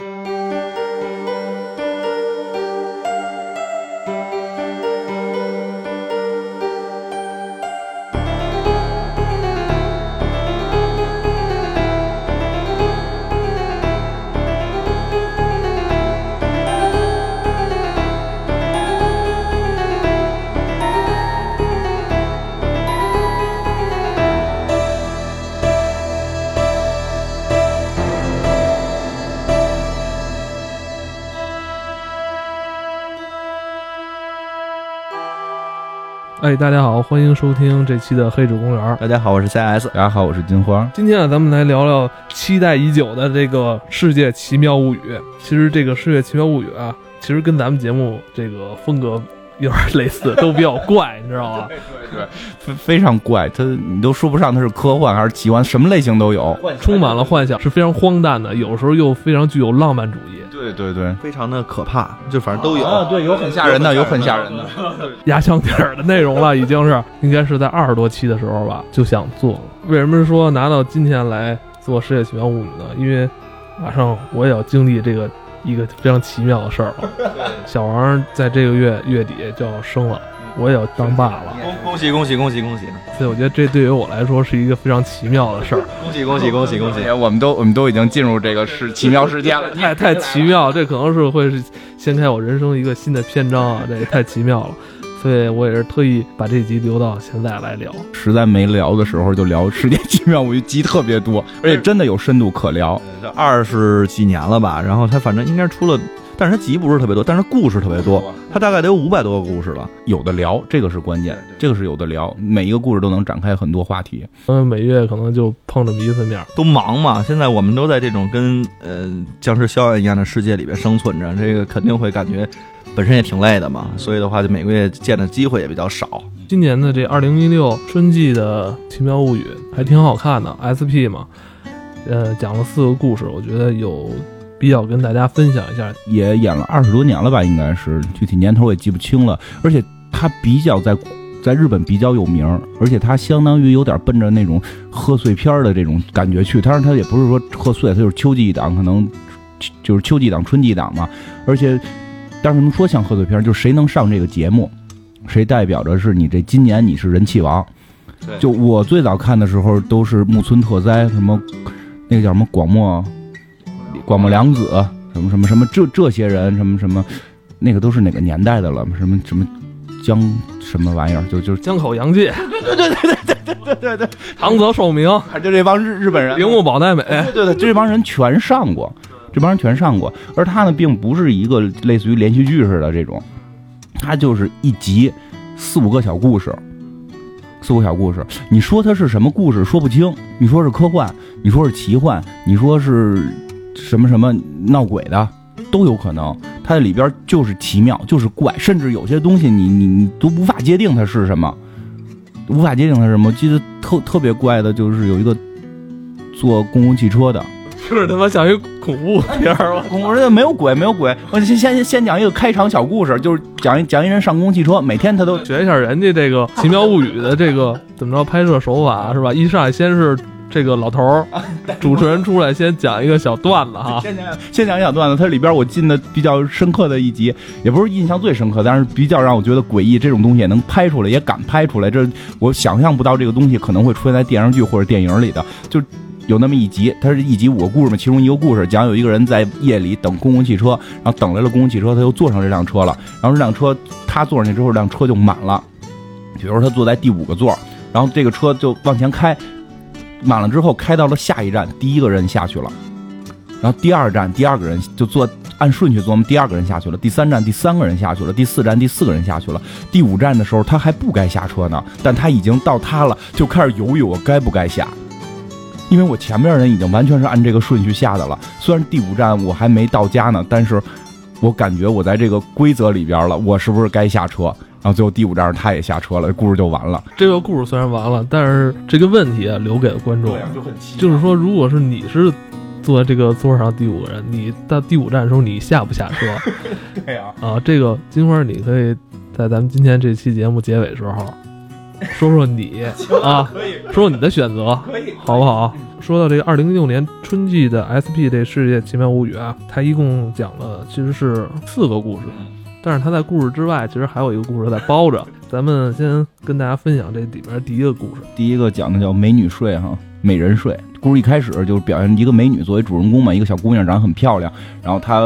you 哎，大家好，欢迎收听这期的《黑纸公园》。大家好，我是 CS。大家好，我是金花。今天啊，咱们来聊聊期待已久的这个《世界奇妙物语》。其实这个《世界奇妙物语》啊，其实跟咱们节目这个风格有点类似，都比较怪，你知道吧？对对对，非非常怪，它你都说不上它是科幻还是奇幻，什么类型都有，充满了幻想，是非常荒诞的，有时候又非常具有浪漫主义。对对对，非常的可怕，就反正都有。啊，对，有很吓人的，有很吓人的，压箱底儿的内容了，已经是应该是在二十多期的时候吧，就想做了。为什么说拿到今天来做《世界奇妙物语》呢？因为马上我也要经历这个一个非常奇妙的事儿了。小王在这个月月底就要生了，我也要当爸了。恭恭喜恭喜恭喜恭喜！所以我觉得这对于我来说是一个非常奇妙的事儿。恭喜恭喜恭喜恭喜！我们都我们都已经进入这个世奇妙世界了，太 太奇妙，这可能是会是掀开我人生一个新的篇章啊！这也太奇妙了，所以我也是特意把这集留到现在来聊。实在没聊的时候就聊《世界奇妙物语》，集特别多，而且真的有深度可聊。这二十几年了吧？然后他反正应该出了。但是它集不是特别多，但是故事特别多，它大概得有五百多个故事了，有的聊，这个是关键，这个是有的聊，每一个故事都能展开很多话题。嗯，每月可能就碰这么一次面，都忙嘛。现在我们都在这种跟呃僵尸硝烟一样的世界里边生存着，这个肯定会感觉本身也挺累的嘛，所以的话就每个月见的机会也比较少。今年的这二零一六春季的奇妙物语还挺好看的，SP 嘛，呃，讲了四个故事，我觉得有。必要跟大家分享一下，也演了二十多年了吧，应该是具体年头我也记不清了。而且他比较在在日本比较有名，而且他相当于有点奔着那种贺岁片的这种感觉去。当然他也不是说贺岁，他就是秋季档，可能就是秋季档、春季档嘛。而且，但是能说像贺岁片，就是谁能上这个节目，谁代表着是你这今年你是人气王。就我最早看的时候都是木村拓哉，什么那个叫什么广末。广末凉子什么什么什么这这些人什么什么，那个都是哪个年代的了？什么什么江什么玩意儿？就就是江口洋介，对对对对对对对对，唐泽寿明，就这帮日日本人，铃木保奈美，对对，这帮人全上过，这帮人全上过。而他呢，并不是一个类似于连续剧似的这种，他就是一集四五个小故事，四五个小故事。你说它是什么故事？说不清。你说是科幻，你说是奇幻，你说是。什么什么闹鬼的都有可能，它里边就是奇妙，就是怪，甚至有些东西你你你都无法界定它是什么，无法界定它是什么。我记得特特别怪的就是有一个坐公共汽车的，就是他妈像一恐怖片儿吧？恐怖片没有鬼，没有鬼。我先先先讲一个开场小故事，就是讲一讲一人上公共汽车，每天他都学一下人家这个《奇妙物语》的这个怎么着拍摄手法是吧？一上来先是。这个老头儿，主持人出来先讲一个小段子哈，先讲先讲一小段子。它里边我进的比较深刻的一集，也不是印象最深刻，但是比较让我觉得诡异。这种东西也能拍出来，也敢拍出来，这我想象不到这个东西可能会出现在电视剧或者电影里的。就有那么一集，它是一集五个故事嘛，其中一个故事讲有一个人在夜里等公共汽车，然后等来了公共汽车，他又坐上这辆车了，然后这辆车他坐上去之后，这辆车就满了。比如说他坐在第五个座，然后这个车就往前开。满了之后，开到了下一站，第一个人下去了，然后第二站第二个人就坐，按顺序坐，第二个人下去了，第三站第三个人下去了，第四站第四个人下去了，第五站的时候他还不该下车呢，但他已经到他了，就开始犹豫我该不该下，因为我前面人已经完全是按这个顺序下的了，虽然第五站我还没到家呢，但是我感觉我在这个规则里边了，我是不是该下车？然后最后第五站他也下车了，故事就完了。这个故事虽然完了，但是这个问题啊留给了观众，就是说，如果是你是坐在这个座上第五个人，你到第五站的时候你下不下车？对呀。啊，这个金花，你可以在咱们今天这期节目结尾时候说说你啊，说说你的选择，好不好？说到这个二零一六年春季的 SP 这《世界奇妙物语》啊，它一共讲了其实是四个故事，但是他在故事之外，其实还有一个故事在包着。咱们先跟大家分享这里边第一个故事。第一个讲的叫美女睡哈，美人睡。故事一开始就是表现一个美女作为主人公嘛，一个小姑娘长得很漂亮，然后她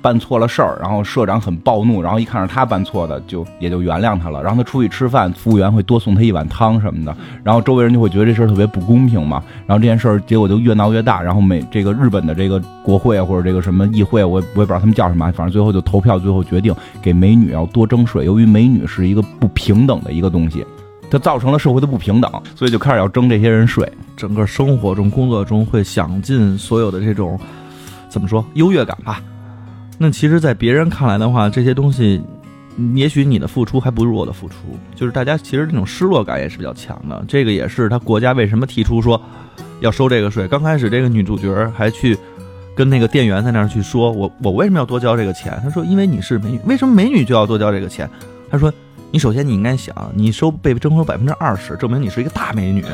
办错了事儿，然后社长很暴怒，然后一看是他办错的，就也就原谅他了。然后他出去吃饭，服务员会多送他一碗汤什么的，然后周围人就会觉得这事儿特别不公平嘛。然后这件事儿结果就越闹越大，然后美这个日本的这个国会啊或者这个什么议会，我我也不知道他们叫什么，反正最后就投票，最后决定给美女要多征税。由于美女是一个不平等的一个东西，它造成了社会的不平等，所以就开始要征这些人税。整个生活中、工作中会想尽所有的这种怎么说优越感吧。那其实，在别人看来的话，这些东西，也许你的付出还不如我的付出，就是大家其实这种失落感也是比较强的。这个也是他国家为什么提出说要收这个税。刚开始这个女主角还去跟那个店员在那儿去说，我我为什么要多交这个钱？他说因为你是美女，为什么美女就要多交这个钱？他说你首先你应该想，你收被征收百分之二十，证明你是一个大美女。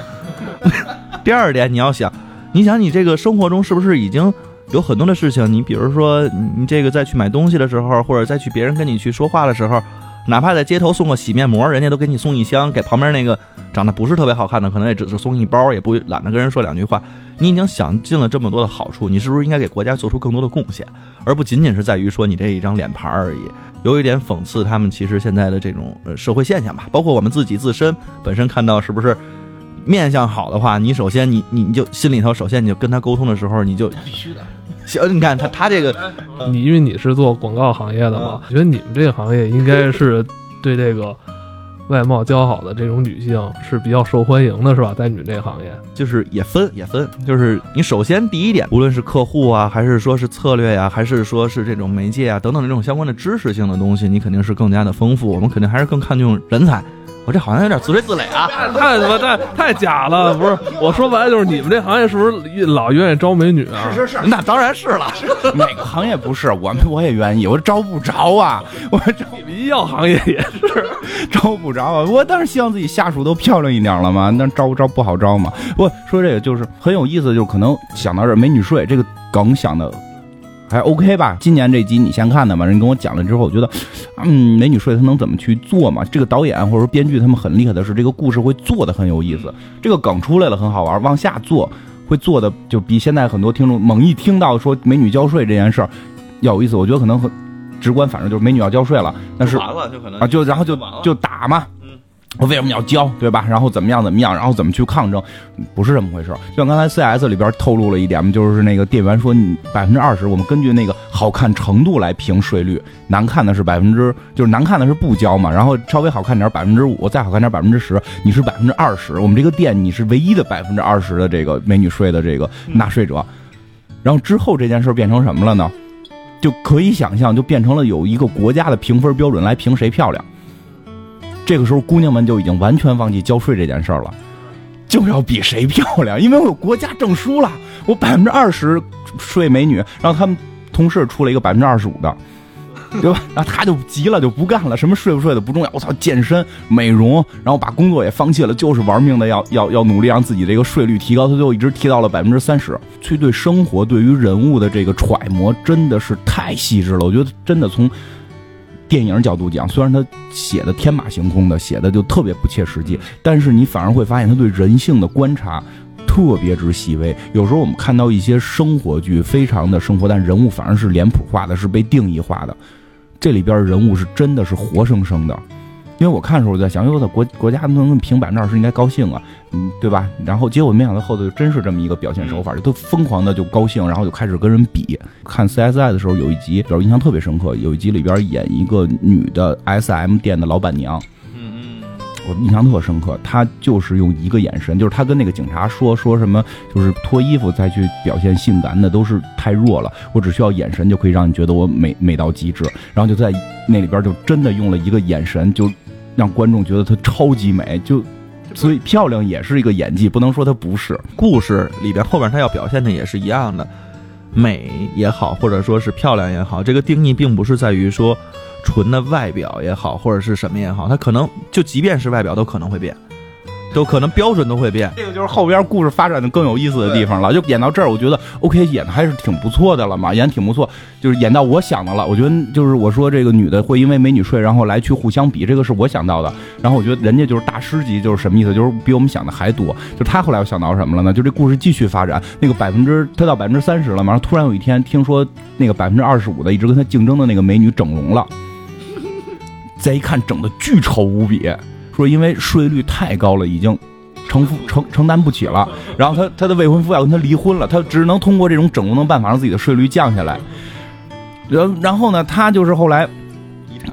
第二点，你要想，你想你这个生活中是不是已经有很多的事情？你比如说，你这个在去买东西的时候，或者再去别人跟你去说话的时候，哪怕在街头送个洗面膜，人家都给你送一箱，给旁边那个长得不是特别好看的，可能也只是送一包，也不懒得跟人说两句话。你已经想尽了这么多的好处，你是不是应该给国家做出更多的贡献，而不仅仅是在于说你这一张脸盘而已？有一点讽刺他们其实现在的这种呃社会现象吧，包括我们自己自身本身看到是不是？面相好的话，你首先你你你就心里头首先你就跟他沟通的时候，你就必须的。行，你看他他这个，你因为你是做广告行业的嘛，我觉得你们这个行业应该是对这个外貌姣好的这种女性是比较受欢迎的，是吧？在你们这个行业，就是也分也分，就是你首先第一点，无论是客户啊，还是说是策略呀，还是说是这种媒介啊等等这种相关的知识性的东西，你肯定是更加的丰富。我们肯定还是更看重人才。我这好像有点自吹自擂啊，太他妈太太假了！不是，我说白了就是你们这行业是不是老愿意招美女啊？是是是，那当然是了。哪个行业不是？我们我也愿意，我招不着啊！我招你们医药行业也是 招不着啊！我当然希望自己下属都漂亮一点了嘛，那招不招不好招嘛。我说这个就是很有意思，就可能想到这美女税这个梗想的。还 OK 吧？今年这集你先看的嘛？人跟我讲了之后，我觉得，嗯，美女睡她能怎么去做嘛？这个导演或者说编剧他们很厉害的是，这个故事会做的很有意思。这个梗出来了很好玩，往下做会做的就比现在很多听众猛一听到说美女交税这件事儿要有意思。我觉得可能很直观，反正就是美女要交税了，那是完了就可能啊，就然后就就打嘛。我为什么要交，对吧？然后怎么样怎么样，然后怎么去抗争，不是这么回事。就像刚才 CS 里边透露了一点嘛，就是那个店员说，你百分之二十，我们根据那个好看程度来评税率，难看的是百分之，就是难看的是不交嘛。然后稍微好看点百分之五，再好看点百分之十，你是百分之二十。我们这个店你是唯一的百分之二十的这个美女税的这个纳税者。然后之后这件事变成什么了呢？就可以想象，就变成了有一个国家的评分标准来评谁漂亮。这个时候，姑娘们就已经完全忘记交税这件事儿了，就要比谁漂亮。因为我有国家证书了，我百分之二十税美女，然后他们同事出了一个百分之二十五的，对吧？然后他就急了，就不干了，什么税不税的不重要，我操，健身、美容，然后把工作也放弃了，就是玩命的要要要努力让自己这个税率提高。他最后一直提到了百分之三十。去对生活、对于人物的这个揣摩，真的是太细致了。我觉得真的从。电影角度讲，虽然他写的天马行空的，写的就特别不切实际，但是你反而会发现他对人性的观察特别之细微。有时候我们看到一些生活剧，非常的生活，但人物反而是脸谱化的，是被定义化的。这里边人物是真的是活生生的。因为我看的时候我在想，我的国国家能评百分之二十应该高兴啊，嗯，对吧？然后结果没想到后头就真是这么一个表现手法，就都疯狂的就高兴，然后就开始跟人比。看 CSI 的时候有一集，比如印象特别深刻，有一集里边演一个女的 SM 店的老板娘，嗯嗯，我印象特深刻，她就是用一个眼神，就是她跟那个警察说说什么，就是脱衣服再去表现性感的都是太弱了，我只需要眼神就可以让你觉得我美美到极致。然后就在那里边就真的用了一个眼神就。让观众觉得她超级美，就所以漂亮也是一个演技，不能说她不是。故事里边后边她要表现的也是一样的，美也好，或者说是漂亮也好，这个定义并不是在于说纯的外表也好，或者是什么也好，她可能就即便是外表都可能会变。都可能标准都会变。这个就是后边故事发展的更有意思的地方了。就演到这儿，我觉得 OK 演的还是挺不错的了嘛，演挺不错，就是演到我想的了。我觉得就是我说这个女的会因为美女睡，然后来去互相比，这个是我想到的。然后我觉得人家就是大师级，就是什么意思？就是比我们想的还多。就他后来又想到什么了呢？就这故事继续发展，那个百分之他到百分之三十了嘛，然后突然有一天听说那个百分之二十五的一直跟他竞争的那个美女整容了。再一看，整的巨丑无比，说因为税率太高了，已经承负承承担不起了。然后他他的未婚夫要跟他离婚了，他只能通过这种整容的办法让自己的税率降下来。然然后呢，他就是后来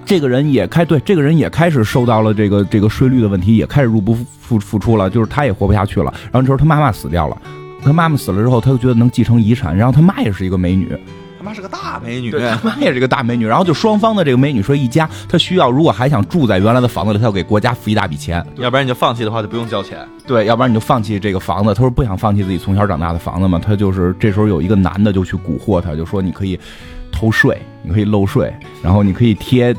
这个人也开对这个人也开始受到了这个这个税率的问题，也开始入不敷付出了，就是他也活不下去了。然后这时候他妈妈死掉了，他妈妈死了之后，他就觉得能继承遗产。然后他妈也是一个美女。他妈是个大美女，对 他妈也是个大美女。然后就双方的这个美女说，一家她需要，如果还想住在原来的房子里，她要给国家付一大笔钱，要不然你就放弃的话就不用交钱。对，要不然你就放弃这个房子。她说不想放弃自己从小长大的房子嘛。她就是这时候有一个男的就去蛊惑她，就说你可以偷税，你可以漏税，然后你可以贴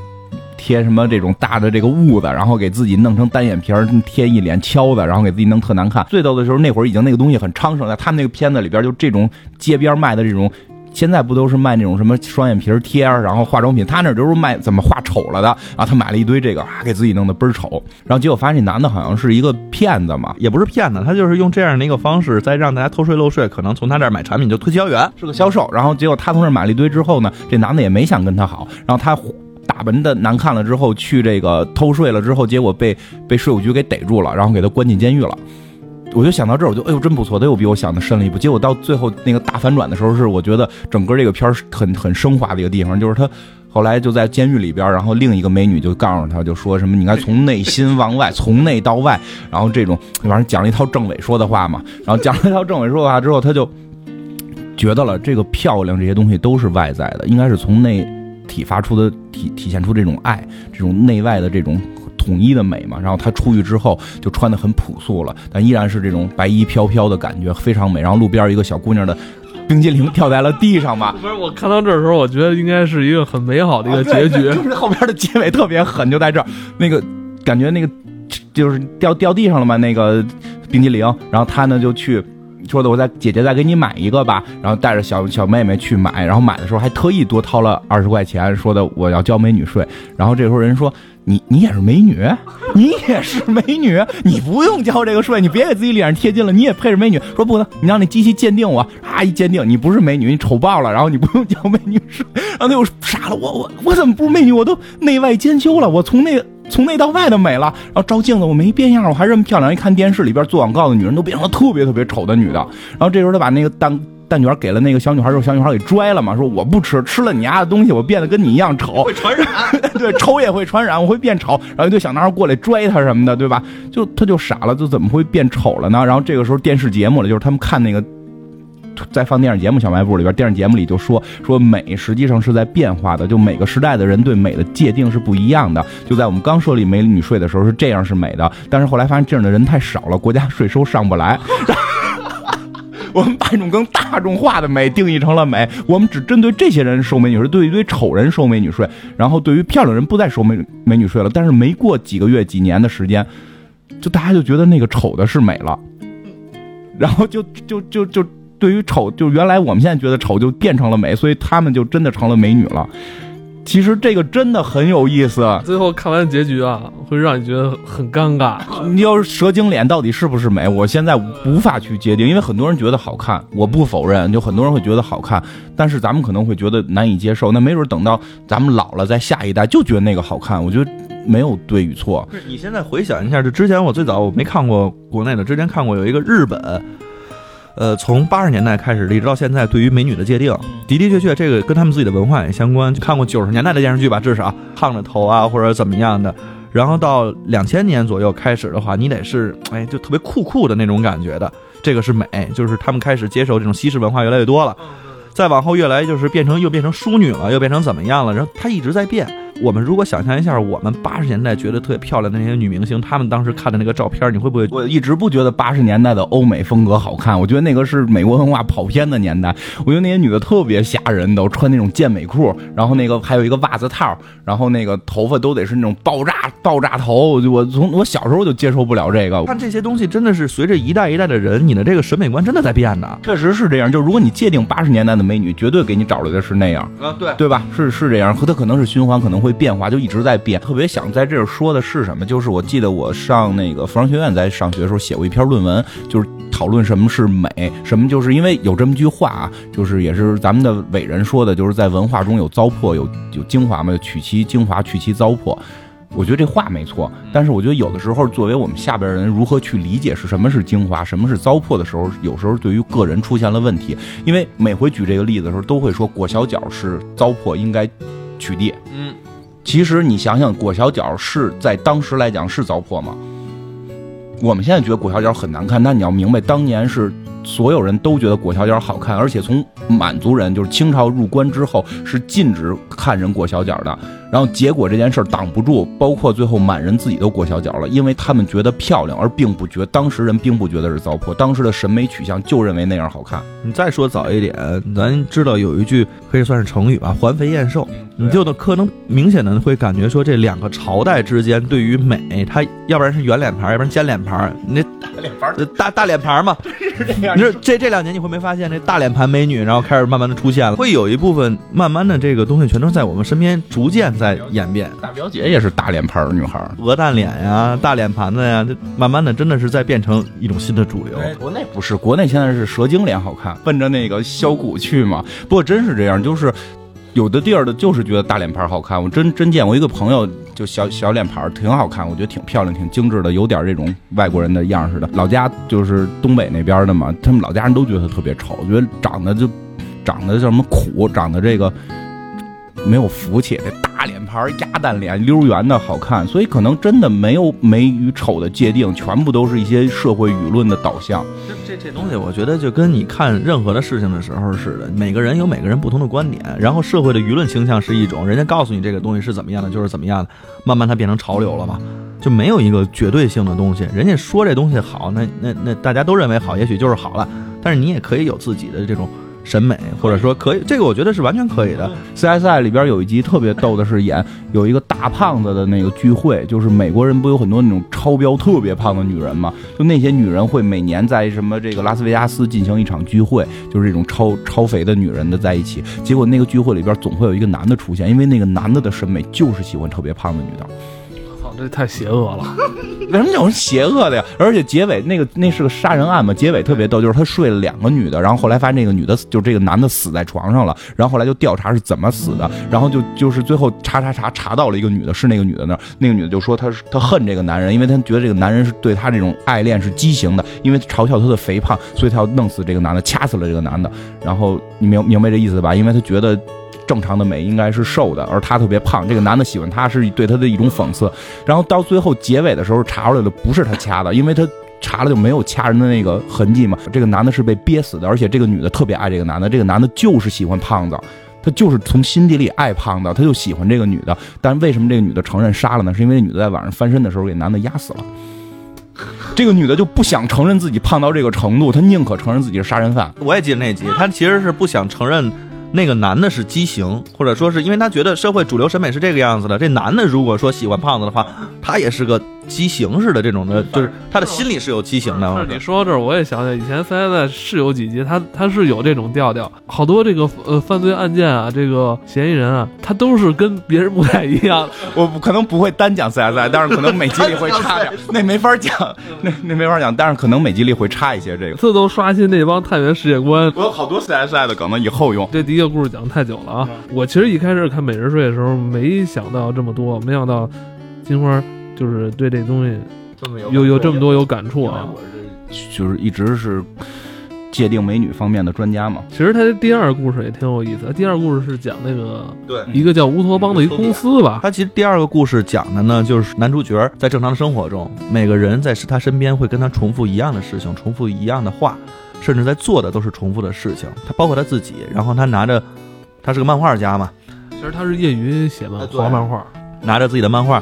贴什么这种大的这个痦子，然后给自己弄成单眼皮儿，贴一脸敲子，然后给自己弄特难看。最逗的时候，那会儿已经那个东西很昌盛，在他们那个片子里边，就这种街边卖的这种。现在不都是卖那种什么双眼皮贴然后化妆品，他那都是卖怎么画丑了的啊？他买了一堆这个，啊，给自己弄得倍儿丑。然后结果发现这男的好像是一个骗子嘛，也不是骗子，他就是用这样的一个方式在让大家偷税漏税，可能从他这儿买产品就推销员，是个销售。然后结果他从这儿买了一堆之后呢，这男的也没想跟他好，然后他打扮的难看了之后去这个偷税了之后，结果被被税务局给逮住了，然后给他关进监狱了。我就想到这儿，我就哎呦，真不错，他又比我想的深了一步。结果到最后那个大反转的时候，是我觉得整个这个片儿很很升华的一个地方，就是他后来就在监狱里边，然后另一个美女就告诉他，就说什么你应该从内心往外，从内到外，然后这种反正讲了一套政委说的话嘛，然后讲了一套政委说的话之后，他就觉得了这个漂亮这些东西都是外在的，应该是从内体发出的体体现出这种爱，这种内外的这种。统一的美嘛，然后她出去之后就穿的很朴素了，但依然是这种白衣飘飘的感觉，非常美。然后路边一个小姑娘的冰激凌掉在了地上吧。不是，我看到这儿的时候，我觉得应该是一个很美好的一个结局。就是后边的结尾特别狠，就在这儿，那个感觉那个就是掉掉地上了嘛，那个冰激凌。然后他呢就去说的，我再姐姐再给你买一个吧。然后带着小小妹妹去买，然后买的时候还特意多掏了二十块钱，说的我要交美女税。然后这时候人说。你你也是美女，你也是美女，你不用交这个税，你别给自己脸上贴金了，你也配是美女。说不能，你让那机器鉴定我，啊一鉴定你不是美女，你丑爆了，然后你不用交美女税。然后他又傻了，我我我怎么不是美女？我都内外兼修了，我从内从内到外的美了。然后照镜子我没变样，我还这么漂亮。一看电视里边做广告的女人都变成了特别特别丑的女的。然后这时候他把那个蛋。蛋卷给了那个小女孩之后，小女孩给拽了嘛，说我不吃，吃了你丫的东西，我变得跟你一样丑，会传染，对，丑也会传染，我会变丑。然后一堆小男孩过来拽她什么的，对吧？就她就傻了，就怎么会变丑了呢？然后这个时候电视节目了，就是他们看那个在放电视节目，小卖部里边电视节目里就说说美实际上是在变化的，就每个时代的人对美的界定是不一样的。就在我们刚设立美女税的时候是这样是美的，但是后来发现这样的人太少了，国家税收上不来。我们把一种更大众化的美定义成了美，我们只针对这些人收美女税，对一堆丑人收美女税，然后对于漂亮人不再收美美女税了。但是没过几个月、几年的时间，就大家就觉得那个丑的是美了，然后就就就就对于丑，就原来我们现在觉得丑就变成了美，所以他们就真的成了美女了。其实这个真的很有意思。最后看完结局啊，会让你觉得很尴尬。你要是蛇精脸到底是不是美？我现在无法去界定，因为很多人觉得好看，我不否认，就很多人会觉得好看，但是咱们可能会觉得难以接受。那没准等到咱们老了，在下一代就觉得那个好看。我觉得没有对与错。你现在回想一下，就之前我最早我没看过国内的，之前看过有一个日本。呃，从八十年代开始，一直到现在，对于美女的界定，的的确确，这个跟他们自己的文化也相关。看过九十年代的电视剧吧，至少烫着头啊，或者怎么样的。然后到两千年左右开始的话，你得是哎，就特别酷酷的那种感觉的，这个是美，就是他们开始接受这种西式文化越来越多了。再往后，越来就是变成又变成淑女了，又变成怎么样了？然后它一直在变。我们如果想象一下，我们八十年代觉得特别漂亮的那些女明星，她们当时看的那个照片，你会不会？我一直不觉得八十年代的欧美风格好看，我觉得那个是美国文化跑偏的年代。我觉得那些女的特别吓人，都穿那种健美裤，然后那个还有一个袜子套，然后那个头发都得是那种爆炸爆炸头。我我从我小时候就接受不了这个。看这些东西真的是随着一代一代的人，你的这个审美观真的在变的。确实是这样，就如果你界定八十年代的美女，绝对给你找来的是那样啊，对对吧？是是这样，和她可能是循环，可能会变化，就一直在变。特别想在这儿说的是什么？就是我记得我上那个服装学院在上学的时候写过一篇论文，就是讨论什么是美，什么就是因为有这么句话啊，就是也是咱们的伟人说的，就是在文化中有糟粕，有有精华嘛，取其精华，去其糟粕。我觉得这话没错，但是我觉得有的时候，作为我们下边人如何去理解是什么是精华，什么是糟粕的时候，有时候对于个人出现了问题。因为每回举这个例子的时候，都会说裹小脚是糟粕，应该取缔。嗯，其实你想想，裹小脚是在当时来讲是糟粕吗？我们现在觉得裹小脚很难看，但你要明白，当年是所有人都觉得裹小脚好看，而且从满族人就是清朝入关之后是禁止看人裹小脚的。然后结果这件事儿挡不住，包括最后满人自己都裹小脚了，因为他们觉得漂亮，而并不觉当时人并不觉得是糟粕，当时的审美取向就认为那样好看。你再说早一点，咱知道有一句可以算是成语吧，“环肥燕瘦”，你就能可能明显的会感觉说这两个朝代之间对于美，它要不然是圆脸盘，要不然尖脸盘，那大脸盘，大大脸盘嘛，是这样。你说这这两年你会没发现这大脸盘美女，然后开始慢慢的出现了，会有一部分慢慢的这个东西全都在我们身边逐渐在演变。大表姐也是大脸盘女孩，鹅蛋脸呀，大脸盘子呀，这慢慢的真的是在变成一种新的主流。国内不是，国内现在是蛇精脸好看，奔着那个削骨去嘛。不过真是这样，就是有的地儿的，就是觉得大脸盘好看。我真真见过一个朋友，就小小脸盘挺好看，我觉得挺漂亮、挺精致的，有点这种外国人的样似的。老家就是东北那边的嘛，他们老家人都觉得他特别丑，觉得长得就长得叫什么苦，长得这个没有福气，这大脸盘、鸭蛋脸、溜圆的好看，所以可能真的没有美与丑的界定，全部都是一些社会舆论的导向。这这这东西，我觉得就跟你看任何的事情的时候似的，每个人有每个人不同的观点，然后社会的舆论倾向是一种，人家告诉你这个东西是怎么样的，就是怎么样的，慢慢它变成潮流了嘛，就没有一个绝对性的东西。人家说这东西好，那那那大家都认为好，也许就是好了，但是你也可以有自己的这种。审美，或者说可以，这个我觉得是完全可以的。CSI 里边有一集特别逗的是演有一个大胖子的那个聚会，就是美国人不有很多那种超标特别胖的女人嘛？就那些女人会每年在什么这个拉斯维加斯进行一场聚会，就是这种超超肥的女人的在一起。结果那个聚会里边总会有一个男的出现，因为那个男的的审美就是喜欢特别胖的女的。这太邪恶了，为什么叫邪恶的呀？而且结尾那个那是个杀人案嘛，结尾特别逗，就是他睡了两个女的，然后后来发现那个女的就这个男的死在床上了，然后后来就调查是怎么死的，然后就就是最后查查查查到了一个女的，是那个女的那，那个女的就说她是她恨这个男人，因为她觉得这个男人是对她这种爱恋是畸形的，因为嘲笑她的肥胖，所以她要弄死这个男的，掐死了这个男的，然后你明明白这意思吧？因为她觉得。正常的美应该是瘦的，而她特别胖。这个男的喜欢她是对她的一种讽刺。然后到最后结尾的时候查出来的不是他掐的，因为他查了就没有掐人的那个痕迹嘛。这个男的是被憋死的，而且这个女的特别爱这个男的。这个男的就是喜欢胖子，他就是从心底里爱胖子，他就喜欢这个女的。但为什么这个女的承认杀了呢？是因为女的在晚上翻身的时候给男的压死了。这个女的就不想承认自己胖到这个程度，她宁可承认自己是杀人犯。我也记得那集，她其实是不想承认。那个男的是畸形，或者说是因为他觉得社会主流审美是这个样子的。这男的如果说喜欢胖子的话，他也是个。畸形似的这种的，就是他的心里是有畸形的。你说到这儿，我也想想以前 CSI 是有几集，他他是有这种调调。好多这个呃犯罪案件啊，这个嫌疑人啊，他都是跟别人不太一样。我可能不会单讲 CSI，但是可能每集里会差点，那没法讲，那那没法讲。但是可能每集里会差一些这个，这都刷新那帮探员世界观。我有好多 CSI 的梗呢，以后用。这第一个故事讲太久了啊！我其实一开始看《美人睡》的时候，没想到这么多，没想到金花。就是对这东西有有这么多有感触啊！我是就是一直是界定美女方面的专家嘛。其实他的第二个故事也挺有意思。第二个故事是讲那个对一个叫乌托邦的一个公司吧。他其实第二个故事讲的呢，就是男主角在正常的生活中，每个人在他身边会跟他重复一样的事情，重复一样的话，甚至在做的都是重复的事情。他包括他自己，然后他拿着，他是个漫画家嘛。其实他是业余写漫哎对画漫画，拿着自己的漫画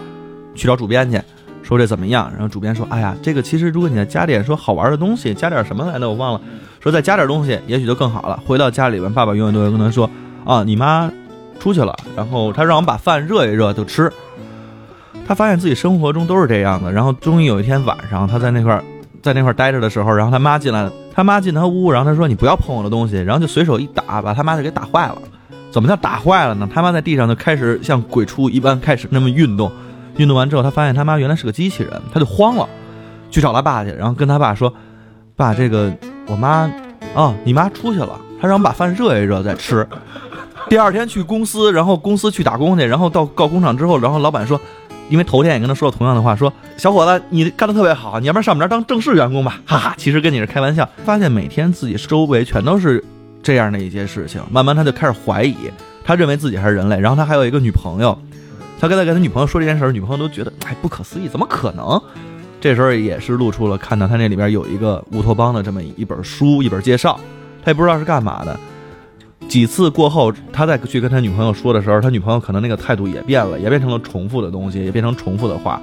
去找主编去，说这怎么样？然后主编说：“哎呀，这个其实如果你再加点说好玩的东西，加点什么来的？我忘了。说再加点东西，也许就更好了。回到家里边，爸爸永远都会跟他说：啊，你妈出去了，然后他让我们把饭热一热就吃。他发现自己生活中都是这样的。然后终于有一天晚上，他在那块在那块待着的时候，然后他妈进来了，他妈进他屋，然后他说：你不要碰我的东西，然后就随手一打，把他妈就给打坏了。怎么叫打坏了呢？他妈在地上就开始像鬼畜一般开始那么运动。运动完之后，他发现他妈原来是个机器人，他就慌了，去找他爸去，然后跟他爸说：“爸，这个我妈啊，你妈出去了，她让我们把饭热一热再吃。”第二天去公司，然后公司去打工去，然后到到工厂之后，然后老板说，因为头天也跟他说了同样的话，说小伙子你干的特别好，你要不然上我们这儿当正式员工吧，哈哈，其实跟你是开玩笑。发现每天自己周围全都是这样的一些事情，慢慢他就开始怀疑，他认为自己还是人类，然后他还有一个女朋友。他刚才跟他女朋友说这件事儿，女朋友都觉得哎不可思议，怎么可能？这时候也是露出了看到他那里边有一个乌托邦的这么一本书，一本介绍，他也不知道是干嘛的。几次过后，他再去跟他女朋友说的时候，他女朋友可能那个态度也变了，也变成了重复的东西，也变成重复的话。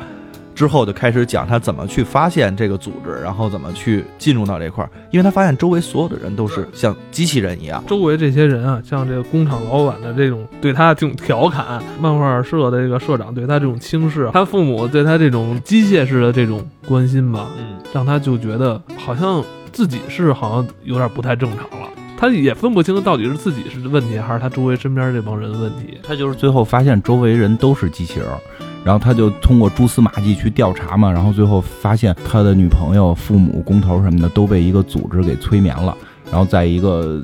之后就开始讲他怎么去发现这个组织，然后怎么去进入到这块儿，因为他发现周围所有的人都是像机器人一样。周围这些人啊，像这个工厂老板的这种对他这种调侃，漫画社的这个社长对他这种轻视，他父母对他这种机械式的这种关心吧，嗯，让他就觉得好像自己是好像有点不太正常了。他也分不清到底是自己是问题，还是他周围身边这帮人的问题。他就是最后发现周围人都是机器人儿，然后他就通过蛛丝马迹去调查嘛，然后最后发现他的女朋友、父母、工头什么的都被一个组织给催眠了，然后在一个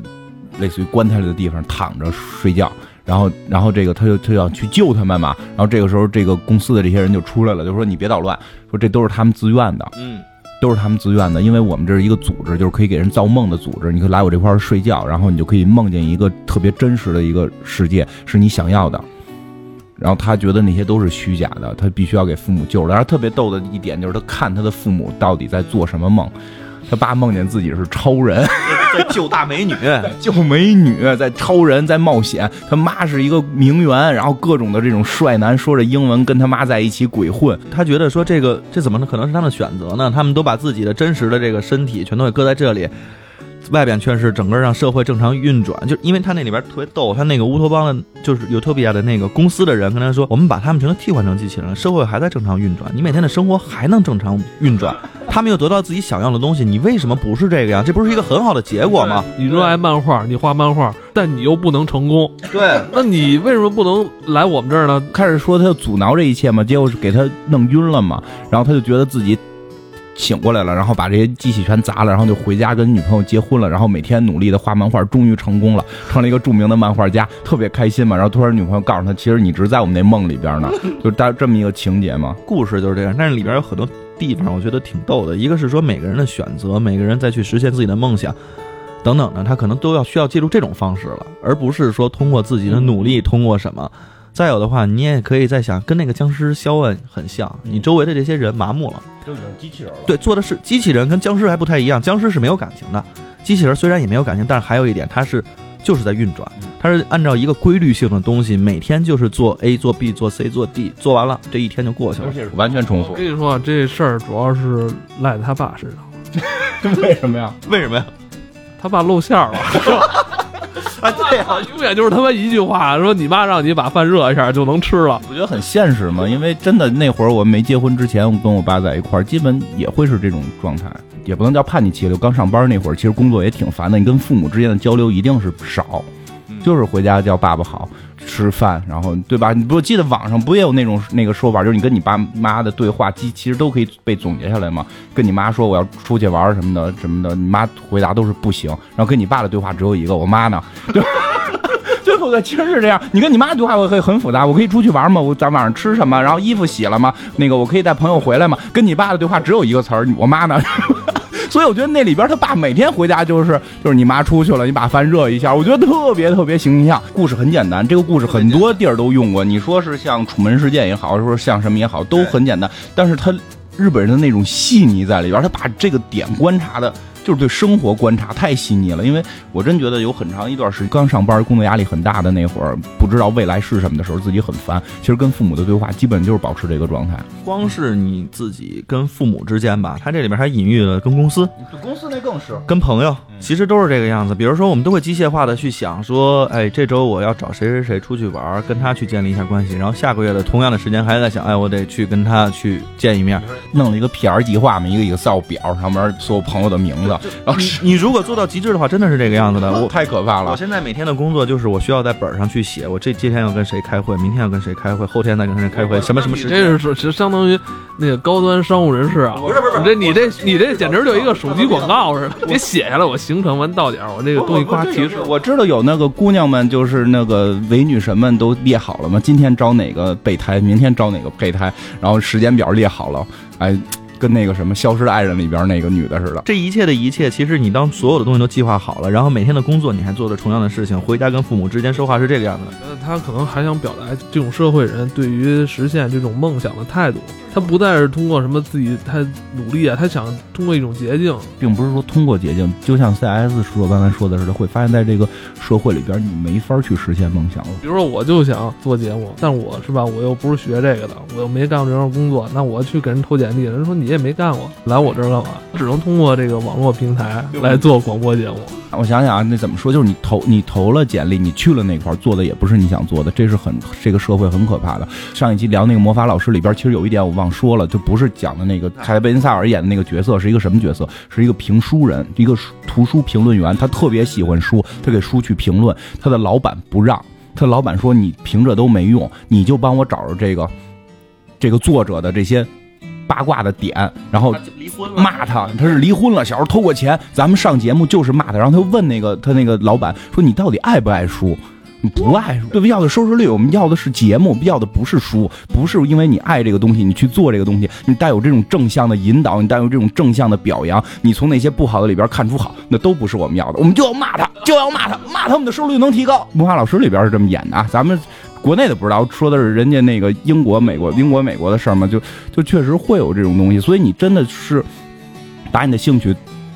类似于棺材里的地方躺着睡觉。然后，然后这个他就他就要去救他们嘛。然后这个时候，这个公司的这些人就出来了，就说你别捣乱，说这都是他们自愿的，嗯，都是他们自愿的，因为我们这是一个组织，就是可以给人造梦的组织。你可以来我这块儿睡觉，然后你就可以梦见一个特别真实的一个世界，是你想要的。然后他觉得那些都是虚假的，他必须要给父母救了。然后特别逗的一点就是，他看他的父母到底在做什么梦。他爸梦见自己是超人，在救大美女，救美女，在超人，在冒险。他妈是一个名媛，然后各种的这种帅男说着英文跟他妈在一起鬼混。他觉得说这个这怎么可能是他们的选择呢？他们都把自己的真实的这个身体全都给搁在这里，外边却是整个让社会正常运转。就因为他那里边特别逗，他那个乌托邦的，就是尤特比亚的那个公司的人跟他说，我们把他们全都替换成机器人，社会还在正常运转，你每天的生活还能正常运转。他们又得到自己想要的东西，你为什么不是这个呀？这不是一个很好的结果吗？你热爱漫画，你画漫画，但你又不能成功，对，那你为什么不能来我们这儿呢？开始说他要阻挠这一切嘛，结果是给他弄晕了嘛，然后他就觉得自己醒过来了，然后把这些机器全砸了，然后就回家跟女朋友结婚了，然后每天努力的画漫画，终于成功了，成了一个著名的漫画家，特别开心嘛。然后突然女朋友告诉他，其实你只是在我们那梦里边呢，就是大这么一个情节嘛。故事就是这样，但是里边有很多地方我觉得挺逗的。一个是说每个人的选择，每个人再去实现自己的梦想，等等的，他可能都要需要借助这种方式了，而不是说通过自己的努力，通过什么。再有的话，你也可以在想，跟那个僵尸肖恩很像，你周围的这些人麻木了，就已经机器人了。对，做的是机器人，跟僵尸还不太一样。僵尸是没有感情的，机器人虽然也没有感情，但是还有一点，它是就是在运转，它是按照一个规律性的东西，每天就是做 A 做 B 做 C 做 D，做完了这一天就过去了而。且是完全重复。我跟你说啊，这事儿主要是赖在他爸身上，为什么呀？为什么呀？他爸露馅儿了。啊，对啊、永远就是他妈一句话，说你妈让你把饭热一下就能吃了。我觉得很现实嘛，因为真的那会儿我没结婚之前，我跟我爸在一块儿，基本也会是这种状态，也不能叫叛逆期了。刚上班那会儿，其实工作也挺烦的，你跟父母之间的交流一定是少，就是回家叫爸爸好。吃饭，然后对吧？你不记得网上不也有那种那个说法，就是你跟你爸妈的对话，其其实都可以被总结下来吗。跟你妈说我要出去玩什么的什么的，你妈回答都是不行。然后跟你爸的对话只有一个，我妈呢？对。对不对？其实是这样。你跟你妈对话我会很复杂。我可以出去玩吗？我咱晚上吃什么？然后衣服洗了吗？那个我可以带朋友回来吗？跟你爸的对话只有一个词儿，我妈呢？所以我觉得那里边他爸每天回家就是就是你妈出去了，你把饭热一下，我觉得特别特别形象。故事很简单，这个故事很多地儿都用过。你说是像《楚门事件》也好，说像什么也好，都很简单。但是他日本人的那种细腻在里边，他把这个点观察的就是对生活观察太细腻了。因为我真觉得有很长一段时间，刚上班工作压力很大的那会儿，不知道未来是什么的时候，自己很烦。其实跟父母的对话基本就是保持这个状态。光是你自己跟父母之间吧，他这里面还隐喻了跟公司、公司那更是跟朋友，其实都是这个样子。比如说，我们都会机械化的去想说，哎，这周我要找谁谁谁出去玩，跟他去建立一下关系，然后下个月的同样的时间还在想，哎，我得去跟他去见一面。弄了一个 PR 计划嘛，一个 Excel 表上面所有朋友的名字，然后你你如果做到极致的话，真的是这个样子的。我太可怕了。我现在每天的工作就是我需要在本上去写，我这今天要跟谁开会，明天要跟谁开会，后天再跟谁开会，什么什么时间。这是是相当于那个高端商务人士啊！不是不是你这你这你这简直就一个手机广告似的，别写下来，我行程完到点儿，我这个东西夸提示。我知道有那个姑娘们，就是那个伪女神们都列好了吗？今天招哪个备胎，明天招哪个备胎，然后时间表列好了，哎。跟那个什么《消失的爱人》里边那个女的似的，这一切的一切，其实你当所有的东西都计划好了，然后每天的工作你还做着同样的事情，回家跟父母之间说话是这个样子的。他可能还想表达这种社会人对于实现这种梦想的态度。他不再是通过什么自己他努力啊，他想通过一种捷径，并不是说通过捷径，就像 CS 叔叔刚才说的似的，会发现在这个社会里边你没法去实现梦想了。比如说，我就想做节目，但我是吧，我又不是学这个的，我又没干过这份工作，那我去给人投简历，人说你也没干过，来我这儿干嘛？只能通过这个网络平台来做广播节目。我想想啊，那怎么说？就是你投你投了简历，你去了那块儿做的也不是你想做的，这是很这个社会很可怕的。上一期聊那个魔法老师里边，其实有一点我忘说了，就不是讲的那个凯贝恩萨尔演的那个角色是一个什么角色？是一个评书人，一个图书评论员。他特别喜欢书，他给书去评论。他的老板不让，他老板说你评这都没用，你就帮我找着这个这个作者的这些。八卦的点，然后骂他，他是离婚了，小时候偷过钱。咱们上节目就是骂他，然后他问那个他那个老板说：“你到底爱不爱书？不爱书，对不？要的收视率，我们要的是节目，要的不是书，不是因为你爱这个东西，你去做这个东西，你带有这种正向的引导，你带有这种正向的表扬，你从那些不好的里边看出好，那都不是我们要的。我们就要骂他，就要骂他，骂他们的收视率能提高。魔法老师里边是这么演的啊，咱们。国内的不知道，说的是人家那个英国、美国、英国、美国的事儿嘛，就就确实会有这种东西，所以你真的是把你的兴趣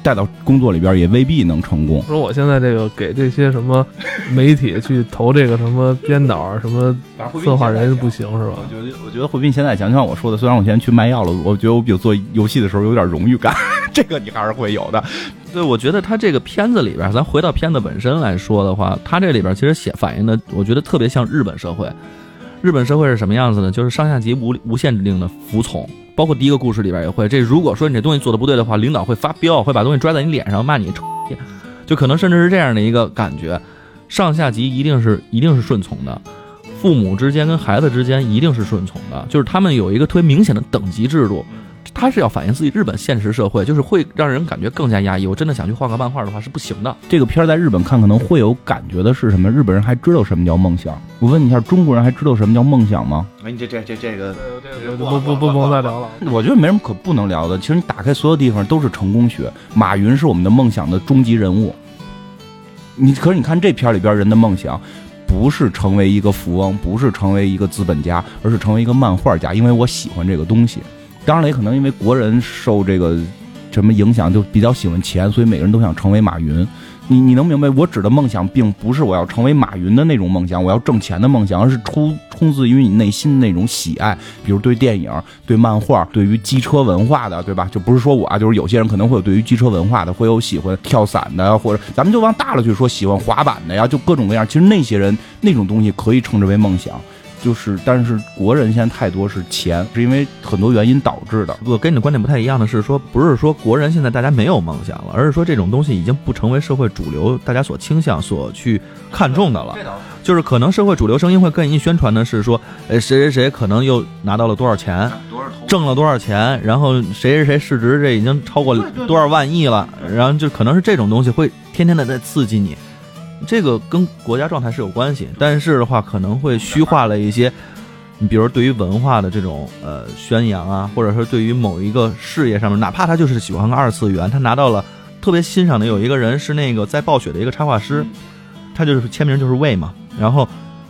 带到工作里边，也未必能成功。说我现在这个给这些什么 媒体去投这个什么编导啊、什么策划人不行是吧？我觉得，我觉得会比现在强。就像我说的，虽然我现在去卖药了，我觉得我比做游戏的时候有点荣誉感，这个你还是会有的。对，我觉得他这个片子里边，咱回到片子本身来说的话，他这里边其实写反映的，我觉得特别像日本社会。日本社会是什么样子呢？就是上下级无无限制令的服从，包括第一个故事里边也会。这如果说你这东西做的不对的话，领导会发飙，会把东西拽在你脸上骂你，就可能甚至是这样的一个感觉。上下级一定是一定是顺从的，父母之间跟孩子之间一定是顺从的，就是他们有一个特别明显的等级制度。他是要反映自己日本现实社会，就是会让人感觉更加压抑。我真的想去画个漫画的话是不行的。这个片儿在日本看可能会有感觉的是什么？日本人还知道什么叫梦想？我问你一下，中国人还知道什么叫梦想吗？哎，你这这这这个，不不不不再聊了。我觉得没什么可不能聊的。其实你打开所有地方都是成功学。马云是我们的梦想的终极人物。你可是你看这片里边人的梦想，不是成为一个富翁，不是成为一个资本家，而是成为一个漫画家。因为我喜欢这个东西。当然了，也可能因为国人受这个什么影响，就比较喜欢钱，所以每个人都想成为马云。你你能明白，我指的梦想，并不是我要成为马云的那种梦想，我要挣钱的梦想，而是出出自于你内心的那种喜爱，比如对电影、对漫画、对于机车文化的，对吧？就不是说我啊，就是有些人可能会有对于机车文化的，会有喜欢跳伞的，或者咱们就往大了去说，喜欢滑板的呀，就各种各样。其实那些人那种东西可以称之为梦想。就是，但是国人现在太多是钱，是因为很多原因导致的。我跟你的观点不太一样的是，说不是说国人现在大家没有梦想了，而是说这种东西已经不成为社会主流，大家所倾向、所去看重的了。就是可能社会主流声音会更愿意宣传的是说，呃，谁谁谁可能又拿到了多少钱，挣了多少钱，然后谁谁谁市值这已经超过多少万亿了，然后就可能是这种东西会天天的在刺激你。这个跟国家状态是有关系，但是的话可能会虚化了一些，你比如对于文化的这种呃宣扬啊，或者说对于某一个事业上面，哪怕他就是喜欢个二次元，他拿到了特别欣赏的有一个人是那个在暴雪的一个插画师，他就是签名就是魏嘛，然后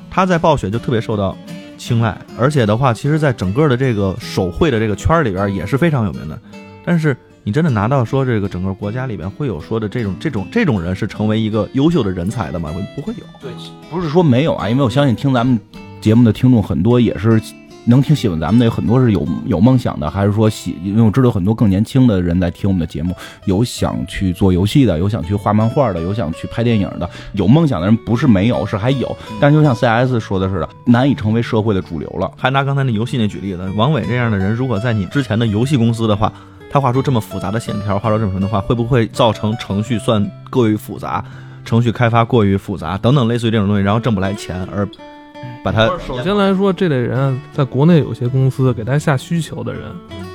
他在暴雪就特别受到青睐，而且的话，其实在整个的这个手绘的这个圈里边也是非常有名的，但是。你真的拿到说这个整个国家里边会有说的这种这种这种人是成为一个优秀的人才的吗？会不会有？对，不是说没有啊，因为我相信听咱们节目的听众很多也是能听喜欢咱们的，有很多是有有梦想的，还是说喜，因为我知道很多更年轻的人在听我们的节目，有想去做游戏的，有想去画漫画的，有想去拍电影的，有梦想的人不是没有，是还有，但是就像 CS 说的似的，难以成为社会的主流了。还拿刚才那游戏那举例子，王伟这样的人，如果在你之前的游戏公司的话，他画出这么复杂的线条，画出这么什么的话，会不会造成程序算过于复杂，程序开发过于复杂等等类似于这种东西，然后挣不来钱，而把它首先来说，这类人在国内有些公司给他下需求的人，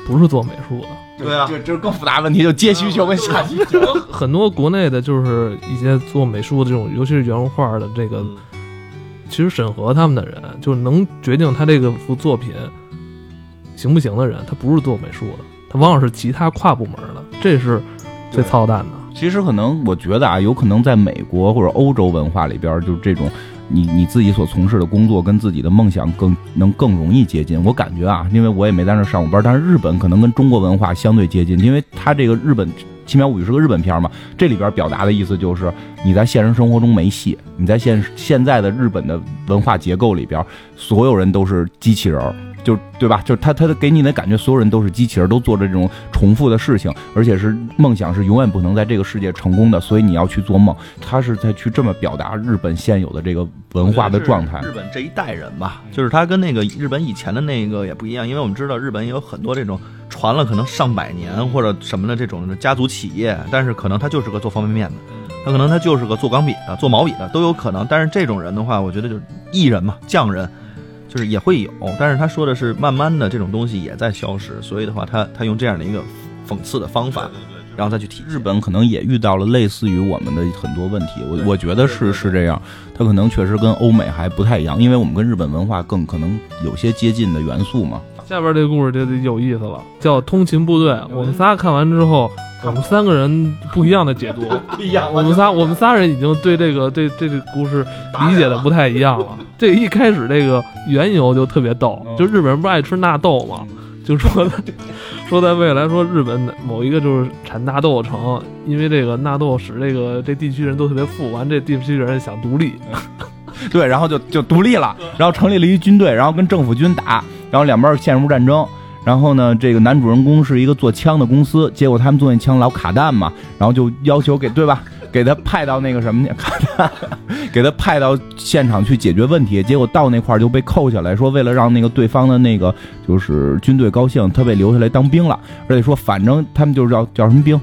不是做美术的。对啊这这是更复杂问题，就接需求跟下需求。很多国内的就是一些做美术的这种，尤其是原画的这个，其实审核他们的人，就是能决定他这个幅作品行不行的人，他不是做美术的，他往往是其他跨部门的，这是最操蛋的。其实可能我觉得啊，有可能在美国或者欧洲文化里边，就是这种你你自己所从事的工作跟自己的梦想更能更容易接近。我感觉啊，因为我也没在那儿上过班，但是日本可能跟中国文化相对接近，因为它这个日本。《七秒物语》是个日本片嘛？这里边表达的意思就是你在现实生活中没戏，你在现现在的日本的文化结构里边，所有人都是机器人儿，就对吧？就是他他给你的感觉，所有人都是机器人，都做着这种重复的事情，而且是梦想是永远不能在这个世界成功的，所以你要去做梦。他是在去这么表达日本现有的这个文化的状态。日本这一代人吧，就是他跟那个日本以前的那个也不一样，因为我们知道日本也有很多这种传了可能上百年或者什么的这种家族企业，但是可能他就是个做方便面的，他可能他就是个做钢笔的、做毛笔的都有可能。但是这种人的话，我觉得就是艺人嘛，匠人。就是也会有，但是他说的是慢慢的这种东西也在消失，所以的话，他他用这样的一个讽刺的方法，然后再去提。日本可能也遇到了类似于我们的很多问题，我我觉得是是这样，他可能确实跟欧美还不太一样，因为我们跟日本文化更可能有些接近的元素嘛。下边这个故事就有意思了，叫《通勤部队》。我们仨看完之后，我们三个人不一样的解读，不一样。我们仨我们仨人已经对这个对这个故事理解的不太一样了。这一开始这个缘由就特别逗，就日本人不是爱吃纳豆吗？就说 说在未来说日本某一个就是产纳豆城，因为这个纳豆使这个这地区人都特别富，完这地区人想独立，对，然后就就独立了，然后成立了一军队，然后跟政府军打，然后两边陷入战争。然后呢，这个男主人公是一个做枪的公司，结果他们做那枪老卡弹嘛，然后就要求给对吧，给他派到那个什么去卡弹，给他派到现场去解决问题，结果到那块就被扣下来说，为了让那个对方的那个就是军队高兴，他被留下来当兵了，而且说反正他们就是叫叫什么兵。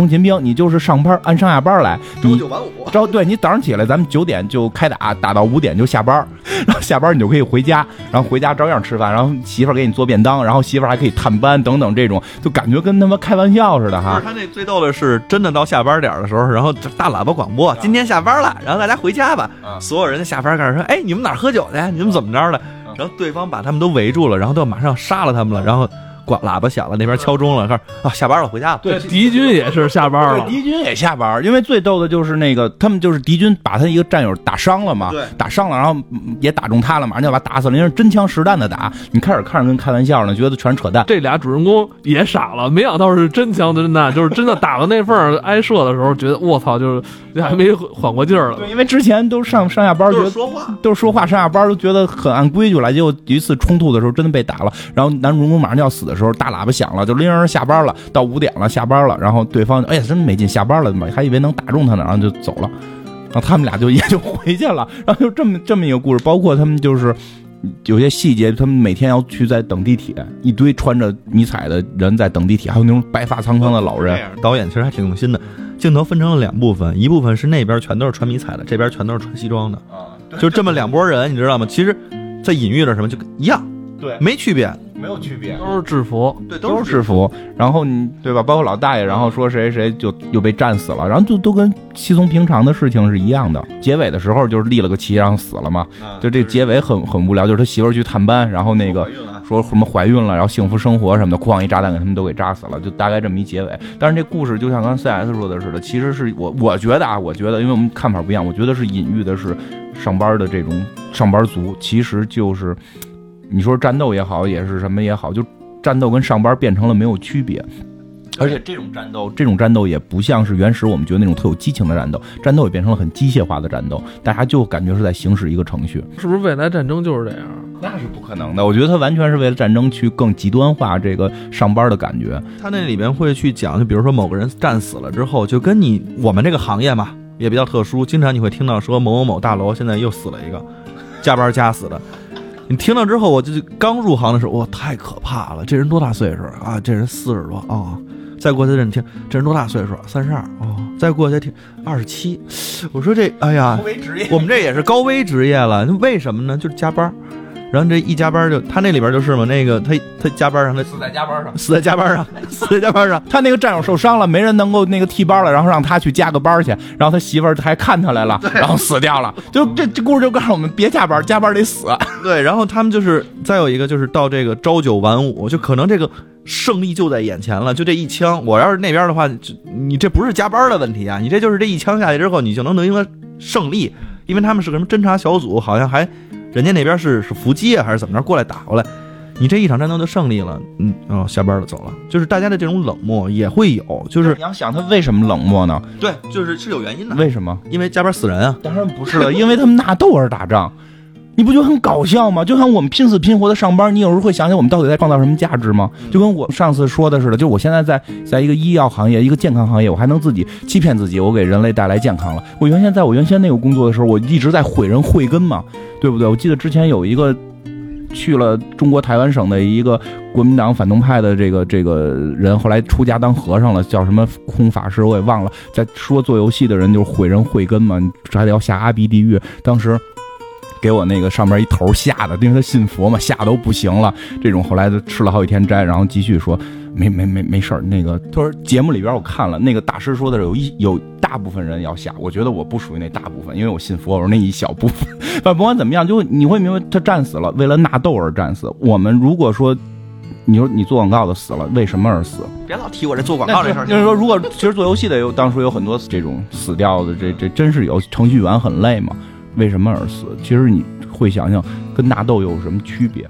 通勤兵，你就是上班按上下班来，朝九晚五。朝对你早上起来，咱们九点就开打，打到五点就下班，然后下班你就可以回家，然后回家照样吃饭，然后媳妇儿给你做便当，然后媳妇儿还可以探班等等，这种就感觉跟他妈开玩笑似的哈。不是他那最逗的是，真的到下班点的时候，然后大喇叭广播，今天下班了，然后大家回家吧。所有人下班开始说，哎，你们哪喝酒去？你们怎么着的？然后对方把他们都围住了，然后都要马上杀了他们了，然后。挂喇叭响了，那边敲钟了，看啊，下班了，回家了。对，敌军也是下班了，敌军也下班，因为最逗的就是那个，他们就是敌军把他一个战友打伤了嘛，对，打伤了，然后也打中他了，马上就要把他打死了，因为真枪实弹的打。你开始看着跟开玩笑呢，觉得全是扯淡。这俩主人公也傻了，没想到是真枪真弹，就是真的打到那份挨射的时候，觉得我操，就是还没缓过劲儿了。对，因为之前都上上下班，都是说话，都是说话，上下班都觉得很按规矩来，结果一次冲突的时候真的被打了，然后男主人公马上就要死的时候，大喇叭响了。就铃儿下班了，到五点了，下班了，然后对方哎呀真没劲，下班了嘛，还以为能打中他呢，然后就走了，然后他们俩就也就回去了，然 后就这么这么一个故事，包括他们就是有些细节，他们每天要去在等地铁，一堆穿着迷彩的人在等地铁，还有那种白发苍苍的老人。导演其实还挺用心的，镜头分成了两部分，一部分是那边全都是穿迷彩的，这边全都是穿西装的，啊，就这么两拨人，你知道吗？其实，在隐喻着什么，就一样，对，没区别。没有区别，都是制服，对，都是制服。然后你对吧？包括老大爷，然后说谁谁就又被战死了，然后就都跟稀松平常的事情是一样的。结尾的时候就是立了个旗，然后死了嘛。就这结尾很很无聊，就是他媳妇去探班，然后那个说什么怀孕了，然后幸福生活什么的，哐一炸弹给他们都给炸死了，就大概这么一结尾。但是这故事就像刚 CS 说的似的，其实是我我觉得啊，我觉得因为我们看法不一样，我觉得是隐喻的是上班的这种上班族，其实就是你说战斗也好，也是什么也好，就。战斗跟上班变成了没有区别，而且这种战斗，这种战斗也不像是原始我们觉得那种特有激情的战斗，战斗也变成了很机械化的战斗，大家就感觉是在行驶一个程序。是不是未来战争就是这样？那是不可能的，我觉得他完全是为了战争去更极端化这个上班的感觉。他那里面会去讲，就比如说某个人战死了之后，就跟你我们这个行业嘛也比较特殊，经常你会听到说某某某大楼现在又死了一个，加班加死的。你听到之后，我就刚入行的时候，哇，太可怕了！这人多大岁数啊？这人四十多啊。再过去再听，这人多大岁数？三十二啊。再过去再听，二十七。我说这，哎呀，我们这也是高危职业了，为什么呢？就是加班。然后这一加班就他那里边就是嘛，那个他他加班上他死在加班上，死在加班上，死在加班上。他那个战友受伤了，没人能够那个替班了，然后让他去加个班去，然后他媳妇儿还看他来了，然后死掉了。就这这故事就告诉我们，别加班，加班得死。对，然后他们就是再有一个就是到这个朝九晚五，就可能这个胜利就在眼前了，就这一枪。我要是那边的话，就你这不是加班的问题啊，你这就是这一枪下去之后，你就能能赢得胜利，因为他们是个什么侦察小组，好像还。人家那边是是伏击啊，还是怎么着过来打过来？你这一场战斗就胜利了，嗯，然后下班了走了。就是大家的这种冷漠也会有，就是你要想他为什么冷漠呢？对，就是是有原因的。为什么？因为加班死人啊？当然不是了，因为他们纳豆而打仗。你不觉得很搞笑吗？就像我们拼死拼活的上班，你有时候会想想我们到底在创造什么价值吗？就跟我上次说的似的，就我现在在在一个医药行业，一个健康行业，我还能自己欺骗自己，我给人类带来健康了。我原先在我原先那个工作的时候，我一直在毁人慧根嘛，对不对？我记得之前有一个去了中国台湾省的一个国民党反动派的这个这个人，后来出家当和尚了，叫什么空法师，我也忘了。在说做游戏的人就是毁人慧根嘛，还得要下阿鼻地狱。当时。给我那个上面一头吓的，因为他信佛嘛，吓都不行了。这种后来就吃了好几天斋，然后继续说没没没没事儿。那个他说节目里边我看了，那个大师说的有一有大部分人要下，我觉得我不属于那大部分，因为我信佛，我说那一小部分。但不管怎么样，就你会明白他战死了，为了纳豆而战死。我们如果说你说你做广告的死了，为什么而死？别老提我这做广告这事儿。就是说，如果其实做游戏的有当初有很多这种死掉的，这这真是有程序员很累嘛。为什么而死？其实你会想想，跟纳豆有什么区别？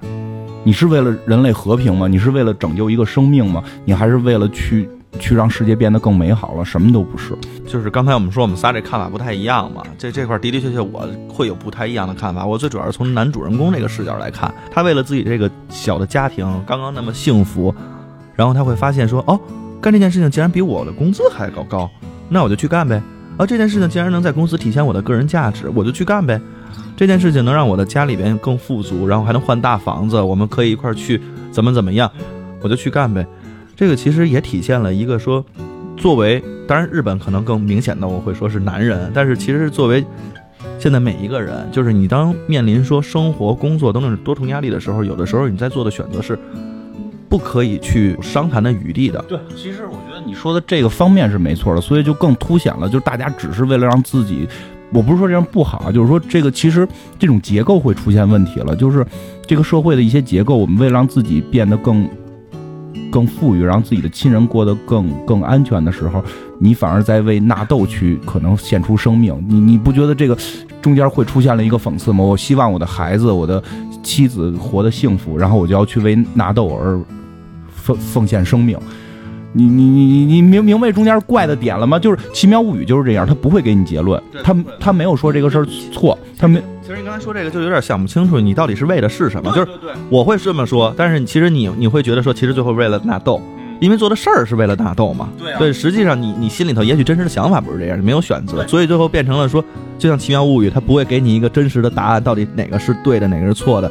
你是为了人类和平吗？你是为了拯救一个生命吗？你还是为了去去让世界变得更美好了？什么都不是。就是刚才我们说，我们仨这看法不太一样嘛。这这块的的确确，我会有不太一样的看法。我最主要是从男主人公这个视角来看，他为了自己这个小的家庭刚刚那么幸福，然后他会发现说，哦，干这件事情竟然比我的工资还高高，那我就去干呗。而这件事情竟然能在公司体现我的个人价值，我就去干呗。这件事情能让我的家里边更富足，然后还能换大房子，我们可以一块去怎么怎么样，我就去干呗。这个其实也体现了一个说，作为当然日本可能更明显的我会说是男人，但是其实是作为现在每一个人，就是你当面临说生活、工作等等多重压力的时候，有的时候你在做的选择是。不可以去商谈的余地的。对，其实我觉得你说的这个方面是没错的，所以就更凸显了，就是大家只是为了让自己，我不是说这样不好啊，就是说这个其实这种结构会出现问题了，就是这个社会的一些结构，我们为了让自己变得更更富裕，让自己的亲人过得更更安全的时候，你反而在为纳豆去可能献出生命。你你不觉得这个中间会出现了一个讽刺吗？我希望我的孩子，我的妻子活得幸福，然后我就要去为纳豆而。奉奉献生命，你你你你你明明白中间怪的点了吗？就是《奇妙物语》就是这样，他不会给你结论，他他没有说这个事儿错，他没。其实你刚才说这个就有点想不清楚，你到底是为的是什么？就是，我会这么说，但是其实你你会觉得说，其实最后为了纳豆，因为做的事儿是为了纳豆嘛。对，对，实际上你你心里头也许真实的想法不是这样，你没有选择，所以最后变成了说，就像《奇妙物语》，他不会给你一个真实的答案，到底哪个是对的，哪个是错的。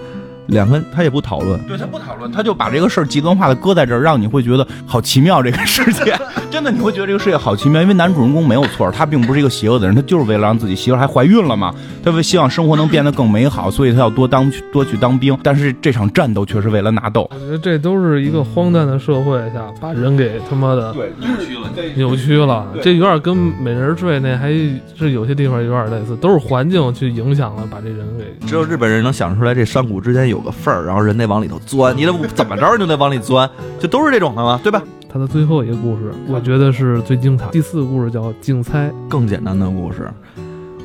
两个他也不讨论，对他不讨论，他就把这个事儿极端化的搁在这儿，让你会觉得好奇妙。这个世界 真的你会觉得这个世界好奇妙，因为男主人公没有错，他并不是一个邪恶的人，他就是为了让自己媳妇还怀孕了嘛，他为希望生活能变得更美好，所以他要多当多去当兵。但是这场战斗却是为了纳豆。我觉得这都是一个荒诞的社会下把人给他妈的对扭曲了，扭曲了。这有点跟美人坠那还是有些地方有点类似，都是环境去影响了，把这人给。只有日本人能想出来这山谷之间有。有个缝儿，然后人得往里头钻，你得 怎么着就得往里钻，就都是这种的嘛，对吧？他的最后一个故事，我觉得是最精彩。第四个故事叫竞猜，更简单的故事，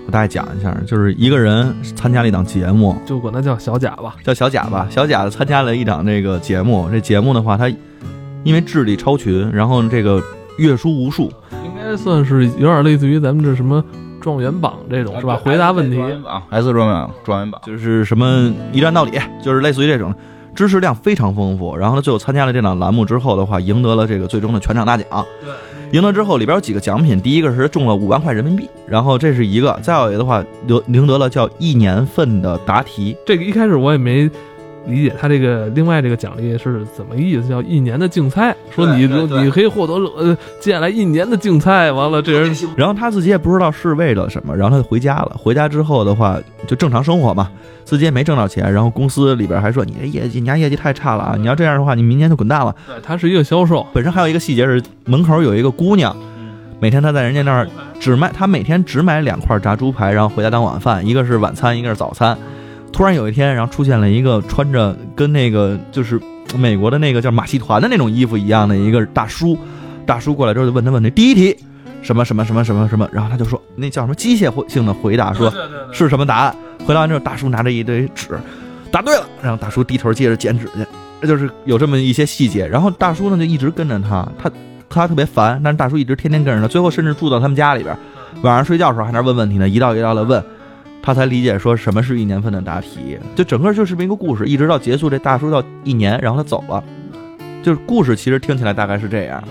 我大概讲一下，就是一个人参加了一档节目，就管他叫小贾吧，叫小贾吧。小贾参加了一档这个节目，这节目的话，他因为智力超群，然后这个阅书无数，应该算是有点类似于咱们这什么状元榜这种是吧？回答问题，啊，S 状元状元榜，就是什么一站到底，就是类似于这种。知识量非常丰富，然后呢，最后参加了这档栏目之后的话，赢得了这个最终的全场大奖。对，赢得之后里边有几个奖品，第一个是中了五万块人民币，然后这是一个，再有一个的话，赢赢得了叫一年份的答题。这个一开始我也没理解他这个另外这个奖励是怎么意思，叫一年的竞猜，说你你可以获得呃接下来一年的竞猜，完了这人然后他自己也不知道是为了什么，然后他就回家了。回家之后的话，就正常生活嘛，自己也没挣到钱，然后公司里边还说你这业绩，你家业绩太差了啊，你要这样的话，你明年就滚蛋了。对他是一个销售，本身还有一个细节是，门口有一个姑娘，每天他在人家那儿只卖，他每天只买两块炸猪排，然后回家当晚饭，一个是晚餐，一个是早餐。突然有一天，然后出现了一个穿着跟那个就是美国的那个叫马戏团的那种衣服一样的一个大叔，大叔过来之后就问他问题，第一题什么什么什么什么什么，然后他就说那叫什么机械性的回答说是什么答案，回答完之后大叔拿着一堆纸，答对了，然后大叔低头接着剪纸去，就是有这么一些细节，然后大叔呢就一直跟着他，他他特别烦，但是大叔一直天天跟着他，最后甚至住到他们家里边，晚上睡觉的时候还在那问问题呢，一道一道的问。他才理解说什么是一年份的答题，就整个就是这么一个故事，一直到结束，这大叔到一年，然后他走了，就是故事其实听起来大概是这样。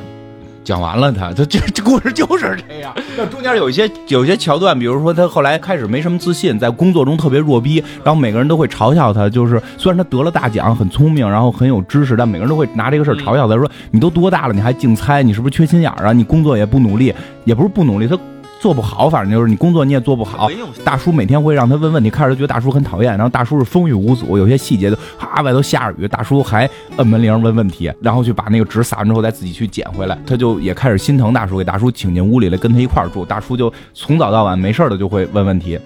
讲完了他，他这这故事就是这样。那中间有一些有一些桥段，比如说他后来开始没什么自信，在工作中特别弱逼，然后每个人都会嘲笑他。就是虽然他得了大奖，很聪明，然后很有知识，但每个人都会拿这个事儿嘲笑他，说你都多大了，你还竞猜，你是不是缺心眼儿啊？你工作也不努力，也不是不努力，他做不好，反正就是你工作你也做不好。大叔每天会让他问问题，开始就觉得大叔很讨厌，然后大叔是风雨无阻，有些细节就哈外头下着雨，大叔还摁门铃问问题，然后去把那个纸撒完之后再自己去捡回来，他就也开始心疼大叔，给大叔请进屋里来跟他一块儿住，大叔就从早到晚没事儿的就会问问题。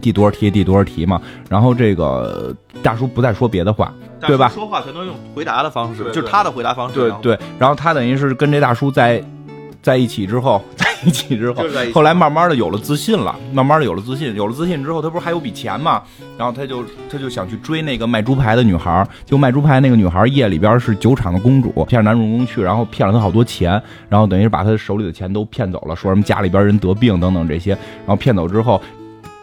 第多少题，第多少题嘛，然后这个大叔不再说别的话，对吧？说话全都用回答的方式，对就是他的回答方式。对对，然后他等于是跟这大叔在在一起之后，在一起之后后来慢慢的有了自信了，慢慢的有了自信，有了自信之后，他不是还有笔钱吗？然后他就他就想去追那个卖猪排的女孩儿，就卖猪排那个女孩儿夜里边是酒厂的公主，骗男主人公去，然后骗了他好多钱，然后等于是把他手里的钱都骗走了，说什么家里边人得病等等这些，然后骗走之后。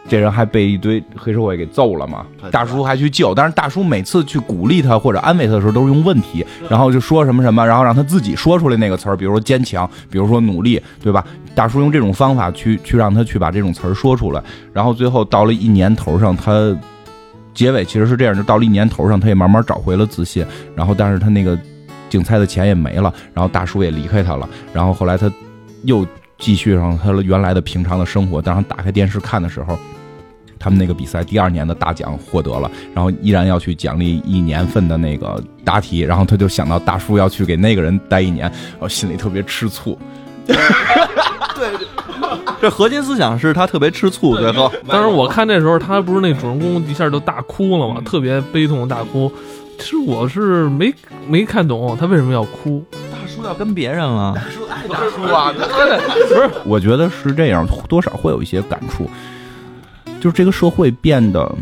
这人还被一堆黑社会给揍了嘛？大叔还去救，但是大叔每次去鼓励他或者安慰他的时候，都是用问题，然后就说什么什么，然后让他自己说出来那个词儿，比如说坚强，比如说努力，对吧？大叔用这种方法去去让他去把这种词儿说出来，然后最后到了一年头上，他结尾其实是这样，就到了一年头上，他也慢慢找回了自信，然后但是他那个竞猜的钱也没了，然后大叔也离开他了，然后后来他又继续上他原来的平常的生活，当他打开电视看的时候。他们那个比赛第二年的大奖获得了，然后依然要去奖励一年份的那个答题，然后他就想到大叔要去给那个人待一年，然后心里特别吃醋。对这核心思想是他特别吃醋，最后。当时我看那时候他不是那主人公一下就大哭了嘛，特别悲痛的大哭。其实我是没没看懂他为什么要哭，大叔要跟别人了，大叔啊，不是，我觉得是这样，多少会有一些感触，就是这个社会变得，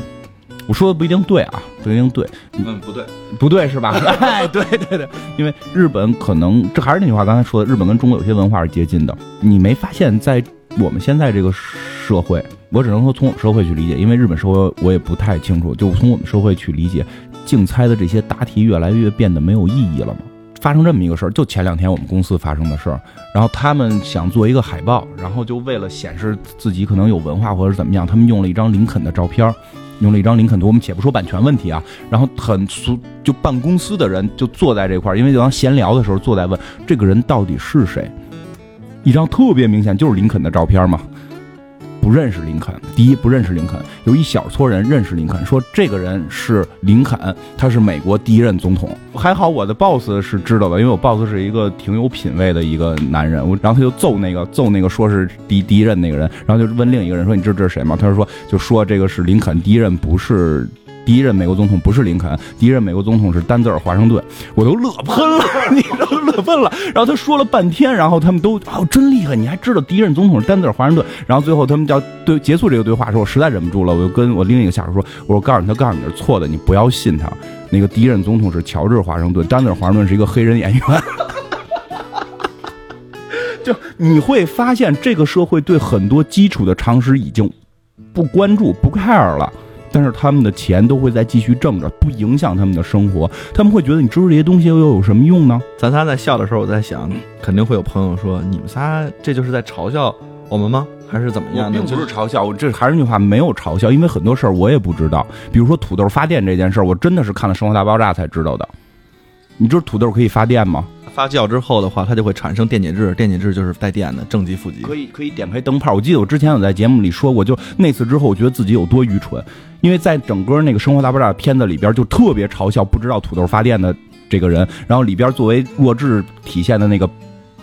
我说的不一定对啊，不一定对，嗯，不对，不对是吧？哎，对对对，因为日本可能这还是那句话，刚才说的，日本跟中国有些文化是接近的。你没发现，在我们现在这个社会，我只能说从我们社会去理解，因为日本社会我也不太清楚，就从我们社会去理解，竞猜的这些答题越来越变得没有意义了吗？发生这么一个事儿，就前两天我们公司发生的事儿，然后他们想做一个海报，然后就为了显示自己可能有文化或者怎么样，他们用了一张林肯的照片，用了一张林肯图，我们且不说版权问题啊，然后很俗，就办公司的人就坐在这块儿，因为就当闲聊的时候坐在问这个人到底是谁，一张特别明显就是林肯的照片嘛。不认识林肯，第一不认识林肯，有一小撮人认识林肯，说这个人是林肯，他是美国第一任总统。还好我的 boss 是知道的，因为我 boss 是一个挺有品位的一个男人，我然后他就揍那个揍那个说是第第一任那个人，然后就问另一个人说你知道这是谁吗？他就说就说这个是林肯，第一任不是。第一任美国总统不是林肯，第一任美国总统是丹泽尔华盛顿，我都乐喷了，你知道乐喷了。然后他说了半天，然后他们都哦真厉害，你还知道第一任总统是丹泽尔华盛顿。然后最后他们叫对结束这个对话的时候，我实在忍不住了，我就跟我另一个下属说，我说告诉你，他告诉你是错的，你不要信他。那个第一任总统是乔治华盛顿，丹泽尔华盛顿是一个黑人演员。就你会发现这个社会对很多基础的常识已经不关注、不 care 了。但是他们的钱都会在继续挣着，不影响他们的生活。他们会觉得你知道这些东西又有什么用呢？咱仨在笑的时候，我在想，肯定会有朋友说，你们仨这就是在嘲笑我们吗？还是怎么样的？并不是嘲笑，我这还是那句话，没有嘲笑，因为很多事儿我也不知道。比如说土豆发电这件事儿，我真的是看了《生活大爆炸》才知道的。你知道土豆可以发电吗？发酵之后的话，它就会产生电解质，电解质就是带电的，正极负极。可以可以点开灯泡。我记得我之前有在节目里说过，就那次之后，我觉得自己有多愚蠢，因为在整个那个《生活大爆炸》片子里边，就特别嘲笑不知道土豆发电的这个人。然后里边作为弱智体现的那个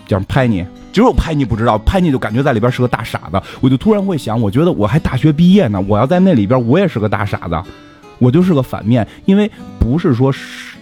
叫拍你，只有拍你不知道，拍你就感觉在里边是个大傻子。我就突然会想，我觉得我还大学毕业呢，我要在那里边，我也是个大傻子，我就是个反面，因为不是说是。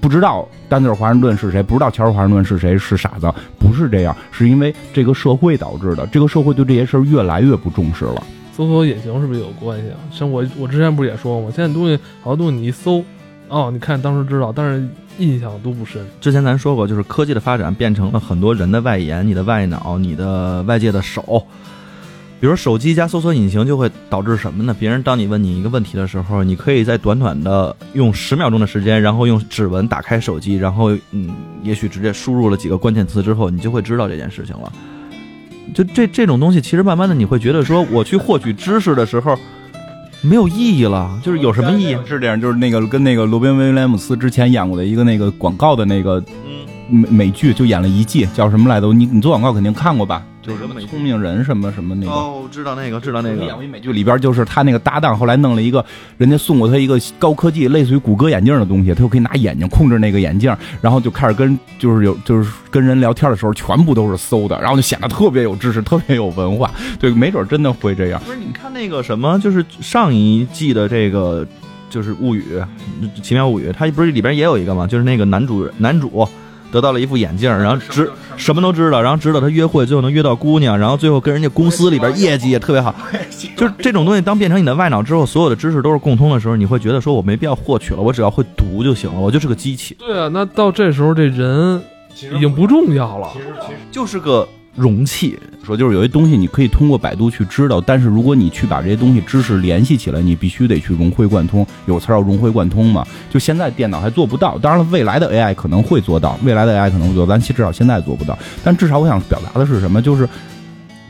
不知道丹尼尔华盛顿是谁，不知道乔治华盛顿是谁，是傻子，不是这样，是因为这个社会导致的。这个社会对这些事儿越来越不重视了。搜索引擎是不是有关系啊？像我，我之前不是也说吗？现在东西好多东西你一搜，哦，你看当时知道，但是印象都不深。之前咱说过，就是科技的发展变成了很多人的外延，你的外脑，你的外界的手。比如手机加搜索引擎就会导致什么呢？别人当你问你一个问题的时候，你可以在短短的用十秒钟的时间，然后用指纹打开手机，然后嗯，也许直接输入了几个关键词之后，你就会知道这件事情了。就这这种东西，其实慢慢的你会觉得说，我去获取知识的时候没有意义了，就是有什么意义？是这样，就是那个跟那个罗宾威廉姆斯之前演过的一个那个广告的那个美美剧，就演了一季，叫什么来着？你你做广告肯定看过吧？就是聪明人什么什么那个哦，知道那个，知道那个。演过一美剧里边，就是他那个搭档，后来弄了一个，人家送过他一个高科技，类似于谷歌眼镜的东西，他就可以拿眼睛控制那个眼镜，然后就开始跟就是有就是跟人聊天的时候，全部都是搜的，然后就显得特别有知识，特别有文化。对，没准真的会这样。不是，你看那个什么，就是上一季的这个就是物语，奇妙物语，它不是里边也有一个吗？就是那个男主男主。得到了一副眼镜，然后知什么都知道，然后知道他约会，最后能约到姑娘，然后最后跟人家公司里边业绩也特别好。就是这种东西，当变成你的外脑之后，所有的知识都是共通的时候，你会觉得说我没必要获取了，我只要会读就行了，我就是个机器。对啊，那到这时候这人已经不重要了，其实其实就是个。容器说，就是有些东西你可以通过百度去知道，但是如果你去把这些东西知识联系起来，你必须得去融会贯通。有词要融会贯通嘛？就现在电脑还做不到，当然了，未来的 AI 可能会做到，未来的 AI 可能会做，咱至少现在做不到。但至少我想表达的是什么？就是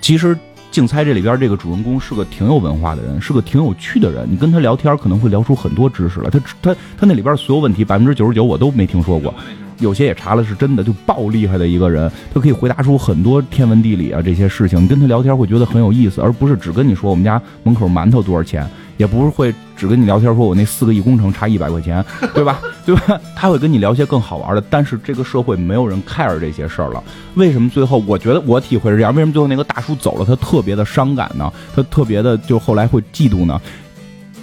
其实竞猜这里边这个主人公是个挺有文化的人，是个挺有趣的人。你跟他聊天可能会聊出很多知识来。他他他那里边所有问题百分之九十九我都没听说过。有些也查了，是真的，就爆厉害的一个人，他可以回答出很多天文地理啊这些事情。你跟他聊天会觉得很有意思，而不是只跟你说我们家门口馒头多少钱，也不是会只跟你聊天说我那四个亿工程差一百块钱，对吧？对吧？他会跟你聊些更好玩的。但是这个社会没有人 care 这些事儿了。为什么最后我觉得我体会是这样？为什么最后那个大叔走了，他特别的伤感呢？他特别的就后来会嫉妒呢？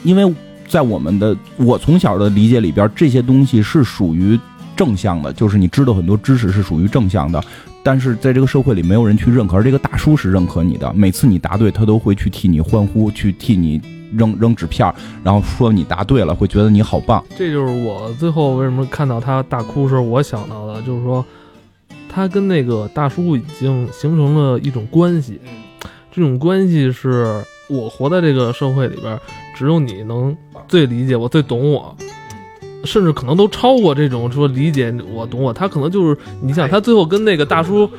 因为在我们的我从小的理解里边，这些东西是属于。正向的，就是你知道很多知识是属于正向的，但是在这个社会里，没有人去认可。而这个大叔是认可你的，每次你答对，他都会去替你欢呼，去替你扔扔纸片，然后说你答对了，会觉得你好棒。这就是我最后为什么看到他大哭时候，我想到的，就是说他跟那个大叔已经形成了一种关系，这种关系是我活在这个社会里边，只有你能最理解我，最懂我。甚至可能都超过这种说理解我懂我，他可能就是你想他最后跟那个大叔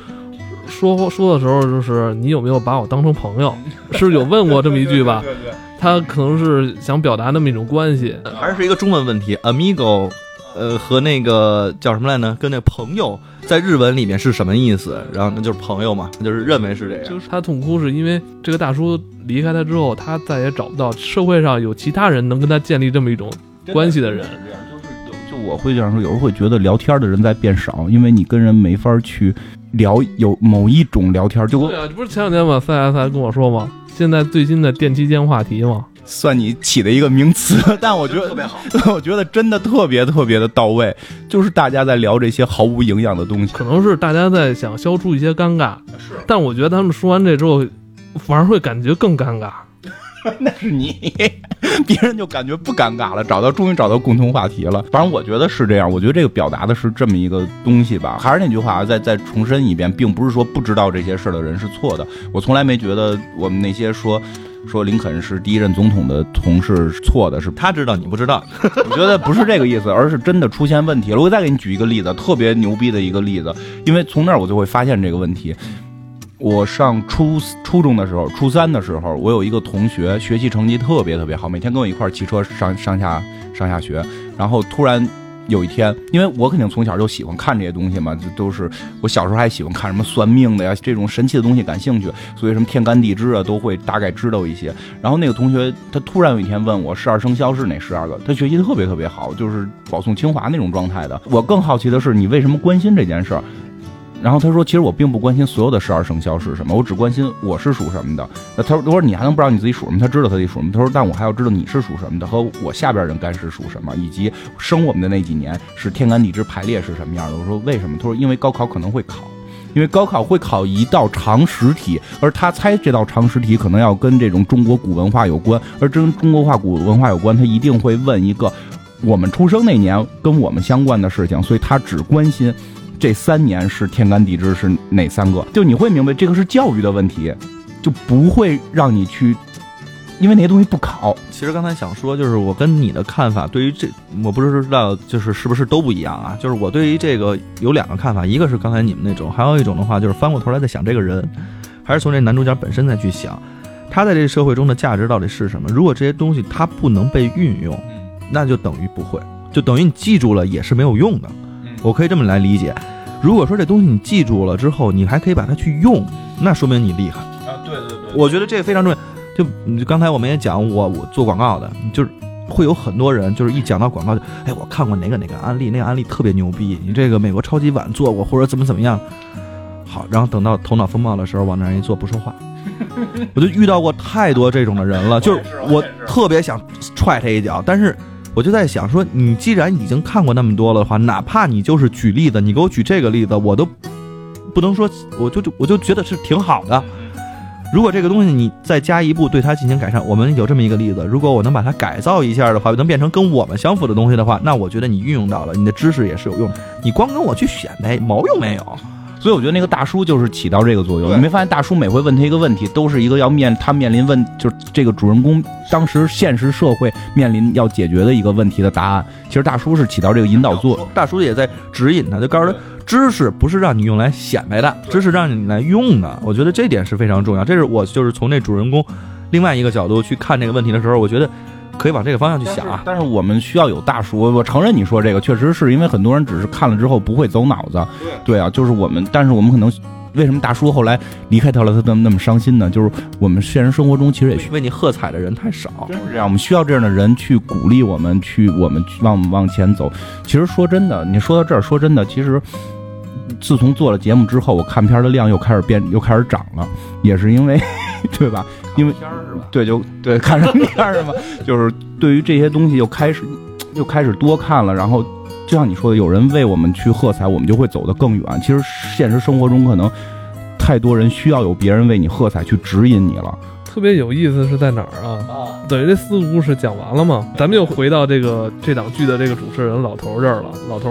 说说的时候，就是你有没有把我当成朋友？是有问过这么一句吧？他可能是想表达那么一种关系，还是一个中文问题？amigo，呃，和那个叫什么来呢？跟那朋友在日文里面是什么意思？然后那就是朋友嘛，他就是认为是这样。就是他痛哭是因为这个大叔离开他之后，他再也找不到社会上有其他人能跟他建立这么一种关系的人。我会这样说，有时候会觉得聊天的人在变少，因为你跟人没法去聊有某一种聊天。就对啊，不是前两天嘛？CS 还跟我说嘛？现在最新的电梯间话题嘛？算你起的一个名词，但我觉得特别好，我觉得真的特别特别的到位。就是大家在聊这些毫无营养的东西，可能是大家在想消除一些尴尬。是，但我觉得他们说完这之后，反而会感觉更尴尬。那是你。别人就感觉不尴尬了，找到终于找到共同话题了。反正我觉得是这样，我觉得这个表达的是这么一个东西吧。还是那句话，再再重申一遍，并不是说不知道这些事儿的人是错的。我从来没觉得我们那些说说林肯是第一任总统的同事是错的，是他知道你不知道，我觉得不是这个意思，而是真的出现问题了。我再给你举一个例子，特别牛逼的一个例子，因为从那儿我就会发现这个问题。我上初初中的时候，初三的时候，我有一个同学学习成绩特别特别好，每天跟我一块骑车上上下上下学。然后突然有一天，因为我肯定从小就喜欢看这些东西嘛，就都是我小时候还喜欢看什么算命的呀，这种神奇的东西感兴趣，所以什么天干地支啊都会大概知道一些。然后那个同学他突然有一天问我十二生肖是哪十二个，他学习特别特别好，就是保送清华那种状态的。我更好奇的是，你为什么关心这件事儿？然后他说：“其实我并不关心所有的十二生肖是什么，我只关心我是属什么的。”那他说：“我说你还能不知道你自己属什么？”他知道他自己属什么。他说：“但我还要知道你是属什么的，和我下边人干是属什么，以及生我们的那几年是天干地支排列是什么样的。”我说：“为什么？”他说：“因为高考可能会考，因为高考会考一道常识题，而他猜这道常识题可能要跟这种中国古文化有关，而跟中国化古文化有关，他一定会问一个我们出生那年跟我们相关的事情，所以他只关心。”这三年是天干地支是哪三个？就你会明白这个是教育的问题，就不会让你去，因为那些东西不考。其实刚才想说，就是我跟你的看法，对于这我不知道就是是不是都不一样啊？就是我对于这个有两个看法，一个是刚才你们那种，还有一种的话就是翻过头来再想这个人，还是从这男主角本身再去想，他在这个社会中的价值到底是什么？如果这些东西他不能被运用，那就等于不会，就等于你记住了也是没有用的。我可以这么来理解，如果说这东西你记住了之后，你还可以把它去用，那说明你厉害啊！对对对，我觉得这个非常重要。就刚才我们也讲，我我做广告的，就是会有很多人，就是一讲到广告就，哎，我看过哪个哪个案例，那个案例特别牛逼，你这个美国超级碗做过，或者怎么怎么样。好，然后等到头脑风暴的时候，往那儿一坐不说话，我就遇到过太多这种的人了，就是我特别想踹他一脚，但是。我就在想说，你既然已经看过那么多了的话，哪怕你就是举例子，你给我举这个例子，我都不能说，我就就我就觉得是挺好的。如果这个东西你再加一步对它进行改善，我们有这么一个例子，如果我能把它改造一下的话，能变成跟我们相符的东西的话，那我觉得你运用到了，你的知识也是有用的。你光跟我去显摆，毛用没有？所以我觉得那个大叔就是起到这个作用。你没发现大叔每回问他一个问题，都是一个要面他面临问，就是这个主人公当时现实社会面临要解决的一个问题的答案。其实大叔是起到这个引导作用，大叔也在指引他，就告诉他，知识不是让你用来显摆的，知识让你来用的。我觉得这点是非常重要。这是我就是从那主人公另外一个角度去看这个问题的时候，我觉得。可以往这个方向去想啊，但是我们需要有大叔。我承认你说这个确实是因为很多人只是看了之后不会走脑子。对啊，就是我们，但是我们可能为什么大叔后来离开他了，他那么那么伤心呢？就是我们现实生活中其实也为你喝彩的人太少，是这样。我们需要这样的人去鼓励我们，去我们往往前走。其实说真的，你说到这儿，说真的，其实自从做了节目之后，我看片的量又开始变，又开始涨了，也是因为，对吧？因为对，就对，看上片是吧？就是对于这些东西又开始又开始多看了，然后就像你说的，有人为我们去喝彩，我们就会走得更远。其实现实生活中可能太多人需要有别人为你喝彩，去指引你了。特别有意思是在哪儿啊？啊，等于这四个故事讲完了嘛？咱们又回到这个这档剧的这个主持人老头这儿了，老头。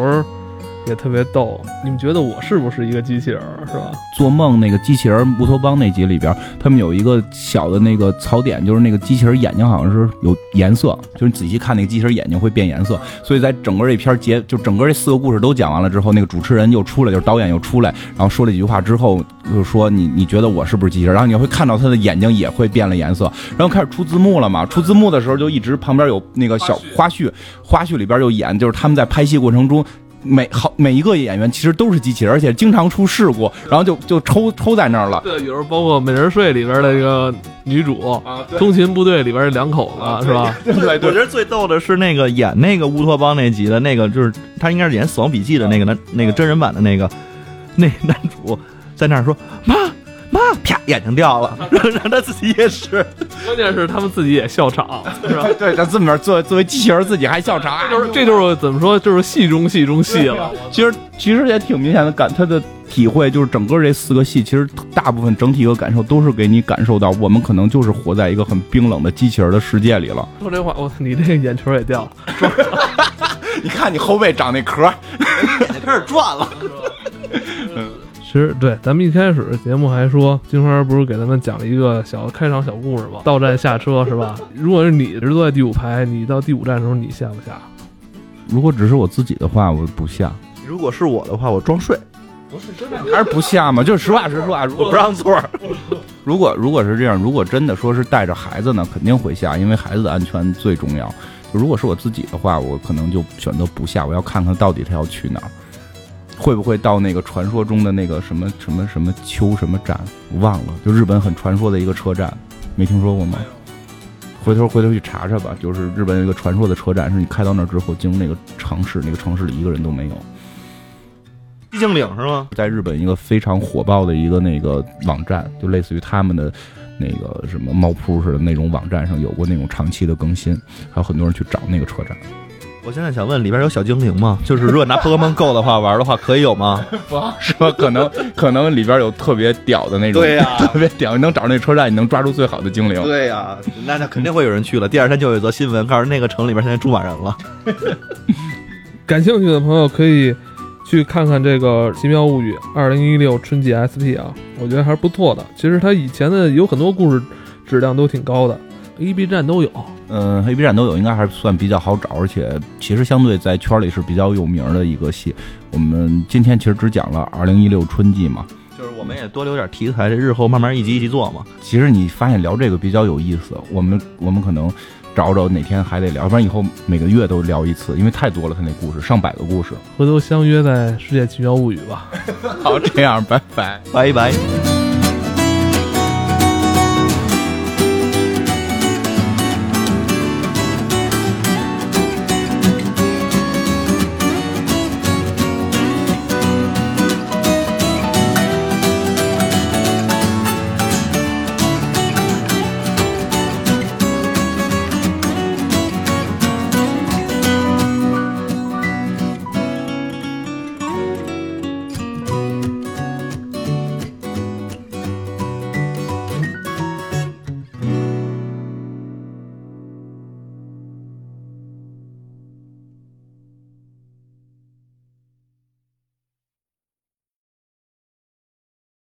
也特别逗，你们觉得我是不是一个机器人，是吧？做梦那个机器人乌托邦那集里边，他们有一个小的那个槽点，就是那个机器人眼睛好像是有颜色，就是你仔细看那个机器人眼睛会变颜色。所以在整个这篇结，就整个这四个故事都讲完了之后，那个主持人又出来，就是导演又出来，然后说了几句话之后，就说你你觉得我是不是机器人？然后你会看到他的眼睛也会变了颜色，然后开始出字幕了嘛？出字幕的时候就一直旁边有那个小花絮，花絮里边就演，就是他们在拍戏过程中。每好每一个演员其实都是机器人，而且经常出事故，然后就就抽抽在那儿了。对，有时候包括《美人睡》里边的这个女主，《啊，中勤部队》里边两口子，是吧？对对。我觉得最逗的是那个演那个乌托邦那集的那个，就是他应该是演《死亡笔记》的那个男，那个真人版的那个那男主，在那儿说妈。妈，啪，眼睛掉了，让他自己也是，关键是他们自己也笑场，是吧？对，他这么作作为机器人自己还笑场，就是这就是怎么说，就是戏中戏中戏了。其实其实也挺明显的感，他的体会，就是整个这四个戏，其实大部分整体和感受都是给你感受到，我们可能就是活在一个很冰冷的机器人的世界里了。说这话，我你这个眼球也掉了。你看你后背长那壳，眼开始转了。其实对，咱们一开始节目还说，金花不是给咱们讲了一个小开场小故事吗？到站下车是吧？如果是你是坐在第五排，你到第五站的时候，你下不下？如果只是我自己的话，我不下。如果是我的话，我装睡，不是真的还是不下嘛？就是实话实说啊，如果我不让座。如果如果是这样，如果真的说是带着孩子呢，肯定会下，因为孩子的安全最重要。如果是我自己的话，我可能就选择不下，我要看看到底他要去哪儿，会不会到那个传说中的那个什么什么什么秋什么站，我忘了，就日本很传说的一个车站，没听说过吗？回头回头去查查吧，就是日本有一个传说的车站，是你开到那儿之后，进入那个城市，那个城市里一个人都没有。寂静岭是吗？在日本一个非常火爆的一个那个网站，就类似于他们的那个什么猫扑似的那种网站上有过那种长期的更新，还有很多人去找那个车站。我现在想问，里边有小精灵吗？就是如果拿 Pokemon Go 的话玩的话，可以有吗？是吧？可能可能里边有特别屌的那种，对呀特别屌，你能找那车站，你能抓住最好的精灵。对呀、那那肯定会有人去了。第二天就有一则新闻，告诉那个城里边现在住满人了。感兴趣的朋友可以去看看这个《奇妙物语》二零一六春季 SP 啊，我觉得还是不错的。其实它以前的有很多故事质量都挺高的，A、B 站都有。嗯，，A、B 站都有，应该还是算比较好找，而且其实相对在圈里是比较有名的一个戏。我们今天其实只讲了二零一六春季嘛，就是我们也多留点题材，这日后慢慢一集一集做嘛。其实你发现聊这个比较有意思，我们我们可能找找哪天还得聊，要不然以后每个月都聊一次，因为太多了，他那故事上百个故事。回头相约在《世界奇妙物语》吧。好，这样，拜拜。拜拜。